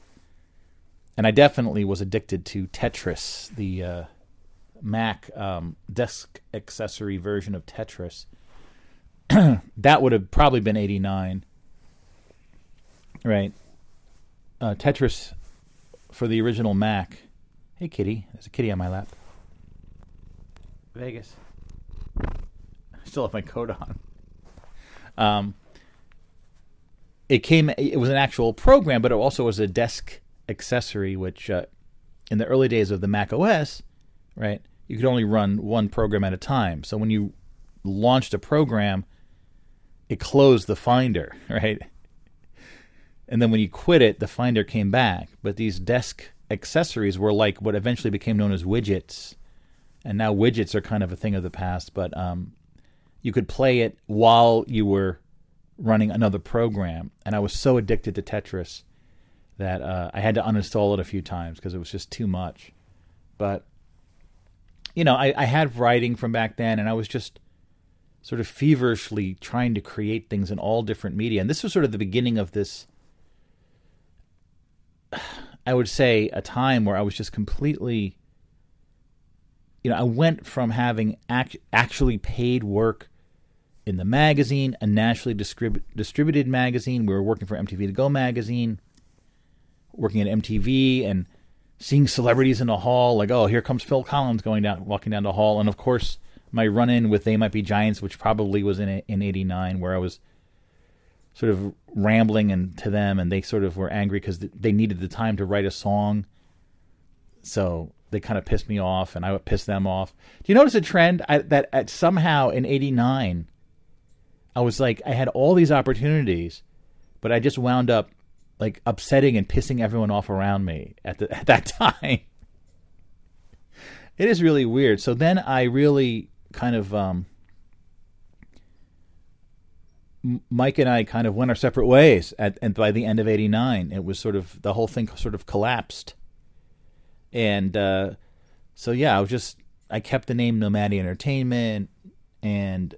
and I definitely was addicted to Tetris, the uh, Mac um, desk accessory version of Tetris. <coughs> that would have probably been 89. Right. Uh, Tetris for the original Mac. Hey, kitty. There's a kitty on my lap. Vegas. I <laughs> still have my coat on. Um, it came. It was an actual program, but it also was a desk accessory, which uh, in the early days of the Mac OS, right, you could only run one program at a time. So when you launched a program, it closed the Finder, <laughs> right? And then when you quit it, the Finder came back. But these desk accessories were like what eventually became known as widgets. And now widgets are kind of a thing of the past, but um, you could play it while you were running another program. And I was so addicted to Tetris that uh, I had to uninstall it a few times because it was just too much. But you know, I, I had writing from back then, and I was just sort of feverishly trying to create things in all different media. And this was sort of the beginning of this, I would say, a time where I was just completely, you know, I went from having act, actually paid work in the magazine, a nationally distrib- distributed magazine. We were working for MTV To Go magazine, working at MTV, and seeing celebrities in the hall, like, oh, here comes Phil Collins going down, walking down the hall, and of course, my run in with They Might Be Giants, which probably was in in '89, where I was sort of rambling and to them, and they sort of were angry because they needed the time to write a song. So they kind of pissed me off, and I would piss them off. Do you notice a trend I, that at somehow in '89, I was like, I had all these opportunities, but I just wound up like upsetting and pissing everyone off around me at the <laughs> at that time. it is really weird. So then I really kind of um, Mike and I kind of went our separate ways at and by the end of 89 it was sort of the whole thing sort of collapsed. And uh, so yeah, I was just I kept the name Nomadic Entertainment and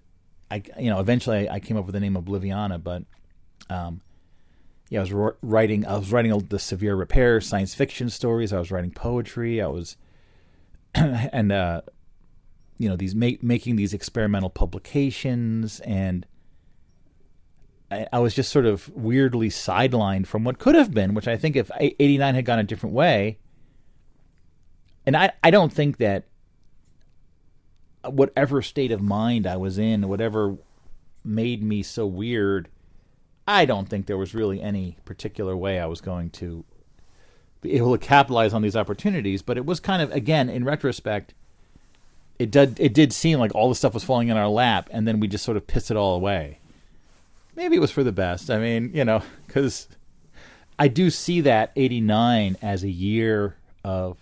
I you know eventually I, came up with the name Obliviana but um, yeah, I was writing. I was writing the severe repair science fiction stories. I was writing poetry. I was, <clears throat> and uh, you know, these making these experimental publications, and I, was just sort of weirdly sidelined from what could have been. Which I think, if '89 had gone a different way, and I, I don't think that whatever state of mind I was in, whatever made me so weird I don't think there was really any particular way I was going to be able to capitalize on these opportunities. But it was kind of, again, in retrospect, it did it did seem like all the stuff was falling in our lap, and then we just sort of pissed it all away. Maybe it was for the best. I mean, you know, because I do see that '89 as a year of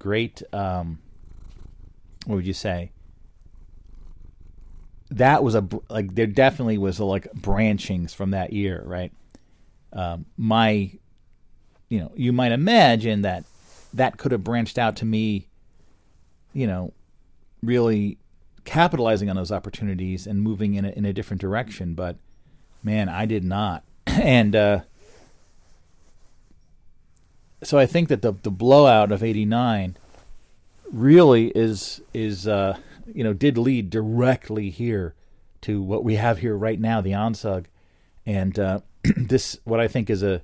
great. Um, what would you say? that was a like there definitely was a, like branchings from that year, right? Um, my, you know, you might imagine that that could have branched out to me, you know, really capitalizing on those opportunities and moving in a, in a different direction. But man, I did not, <clears throat> and uh, so I think that the the blowout of '89 really is is. Uh, you know, did lead directly here to what we have here right now, the ONSUG, and uh, <clears throat> this what I think is a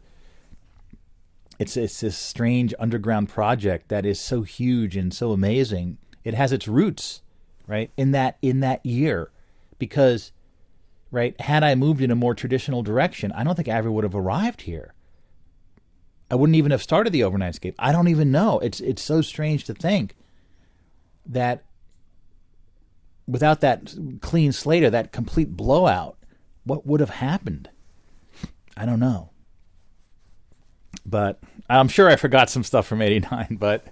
it's it's this strange underground project that is so huge and so amazing. It has its roots right in that in that year because right had I moved in a more traditional direction, I don't think ever would have arrived here. I wouldn't even have started the Overnightscape. I don't even know. It's it's so strange to think that without that clean slate or that complete blowout, what would have happened? I don't know. But I'm sure I forgot some stuff from 89, but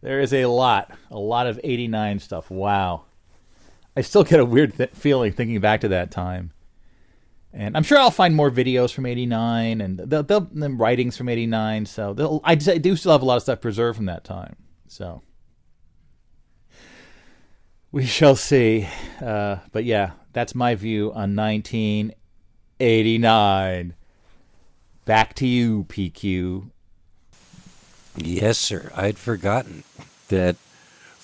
there is a lot, a lot of 89 stuff. Wow. I still get a weird th- feeling thinking back to that time. And I'm sure I'll find more videos from 89 and the, writings from 89. So I, I do still have a lot of stuff preserved from that time. So we shall see. Uh, but yeah, that's my view on 1989. Back to you, PQ. Yes, sir. I'd forgotten that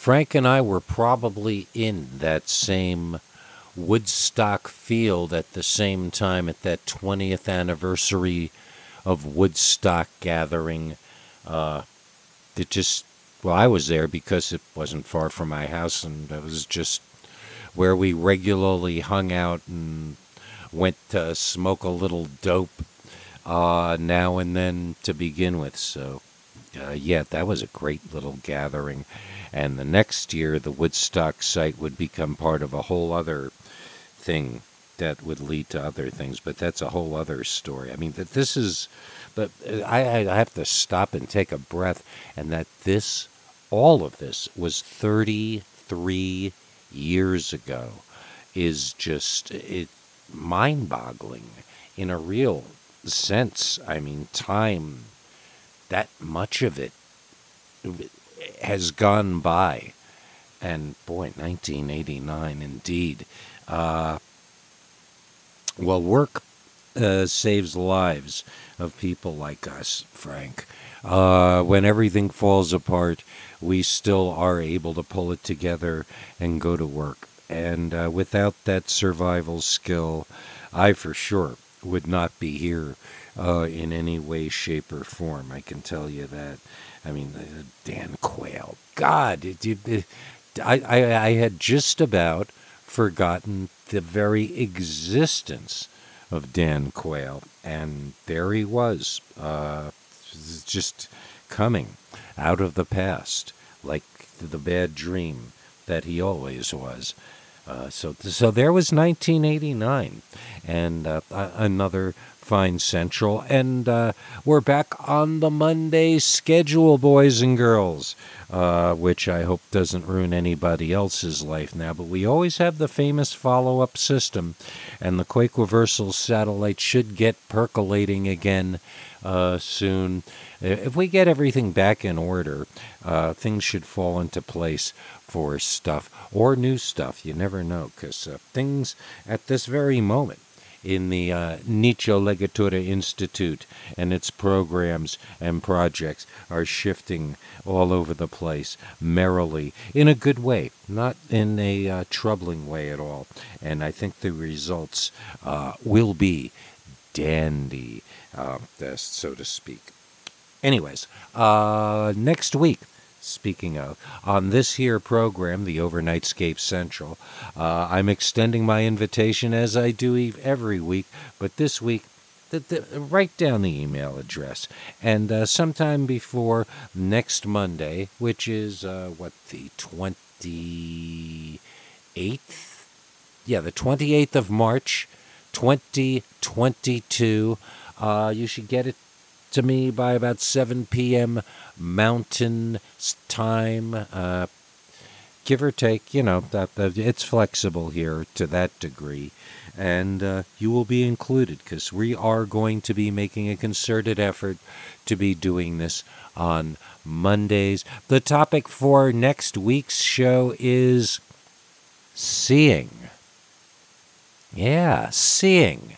Frank and I were probably in that same Woodstock field at the same time at that 20th anniversary of Woodstock gathering. Uh, it just well, I was there because it wasn't far from my house, and it was just where we regularly hung out and went to smoke a little dope uh, now and then to begin with. So, uh, yeah, that was a great little gathering. And the next year, the Woodstock site would become part of a whole other thing that would lead to other things. But that's a whole other story. I mean, that this is, but uh, I, I have to stop and take a breath, and that this all of this was 33 years ago is just it mind-boggling in a real sense. I mean, time that much of it has gone by, and boy, 1989 indeed. Uh, well, work uh, saves lives of people like us, Frank. Uh, when everything falls apart, we still are able to pull it together and go to work. And uh, without that survival skill, I for sure would not be here uh, in any way, shape, or form. I can tell you that. I mean, Dan Quayle, God, it, it, I, I, I had just about forgotten the very existence of Dan Quayle, and there he was, uh, just coming out of the past, like the bad dream that he always was. Uh, so, so there was 1989, and uh, another fine central, and uh, we're back on the Monday schedule, boys and girls, uh, which I hope doesn't ruin anybody else's life now. But we always have the famous follow-up system, and the Quake Reversal satellite should get percolating again uh, soon. If we get everything back in order, uh, things should fall into place for stuff or new stuff. You never know, because uh, things at this very moment in the uh, Legatura Institute and its programs and projects are shifting all over the place merrily in a good way, not in a uh, troubling way at all. And I think the results uh, will be dandy, uh, so to speak. Anyways, uh, next week, speaking of, on this here program, the Overnightscape Central, uh, I'm extending my invitation as I do every week, but this week, the, the, write down the email address. And uh, sometime before next Monday, which is, uh, what, the 28th? Yeah, the 28th of March, 2022. Uh, you should get it to me by about 7 p.m. Mountain time. Uh, give or take, you know, that, that it's flexible here to that degree. And uh, you will be included because we are going to be making a concerted effort to be doing this on Mondays. The topic for next week's show is seeing. Yeah, seeing.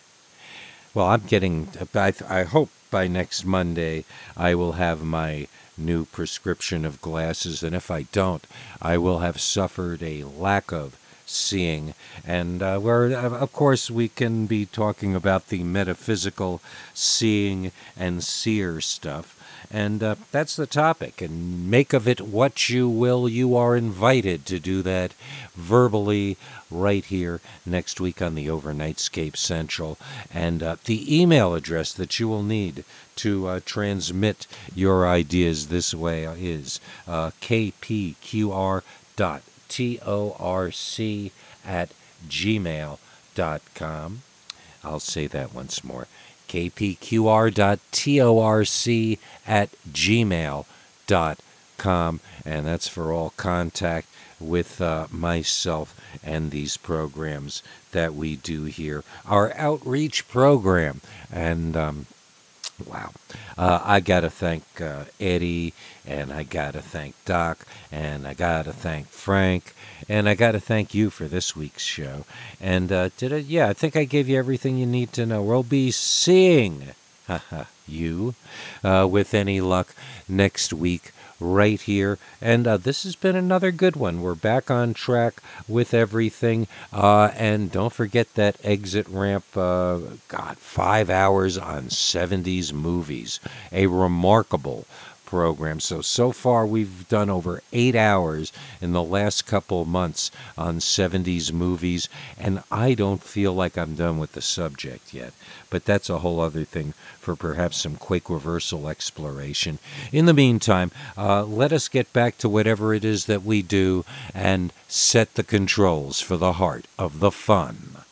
Well, I'm getting. I, I hope by next Monday I will have my new prescription of glasses, and if I don't, I will have suffered a lack of seeing. And uh, where, uh, of course, we can be talking about the metaphysical seeing and seer stuff. And uh, that's the topic. And make of it what you will. You are invited to do that verbally right here next week on the Overnightscape Central. And uh, the email address that you will need to uh, transmit your ideas this way is uh, kpqr.torc at gmail.com. I'll say that once more kpqr.torc at gmail.com. And that's for all contact with uh, myself and these programs that we do here. Our outreach program. And um, Wow. Uh, I got to thank uh, Eddie, and I got to thank Doc, and I got to thank Frank, and I got to thank you for this week's show. And uh, did I, yeah, I think I gave you everything you need to know. We'll be seeing <laughs> you uh, with any luck next week right here. And uh, this has been another good one. We're back on track with everything. Uh, and don't forget that exit ramp, uh, God, five hours on 70s movies. A remarkable program. So, so far we've done over eight hours in the last couple months on 70s movies, and I don't feel like I'm done with the subject yet. But that's a whole other thing for perhaps some Quake reversal exploration. In the meantime, uh, let us get back to whatever it is that we do and set the controls for the heart of the fun.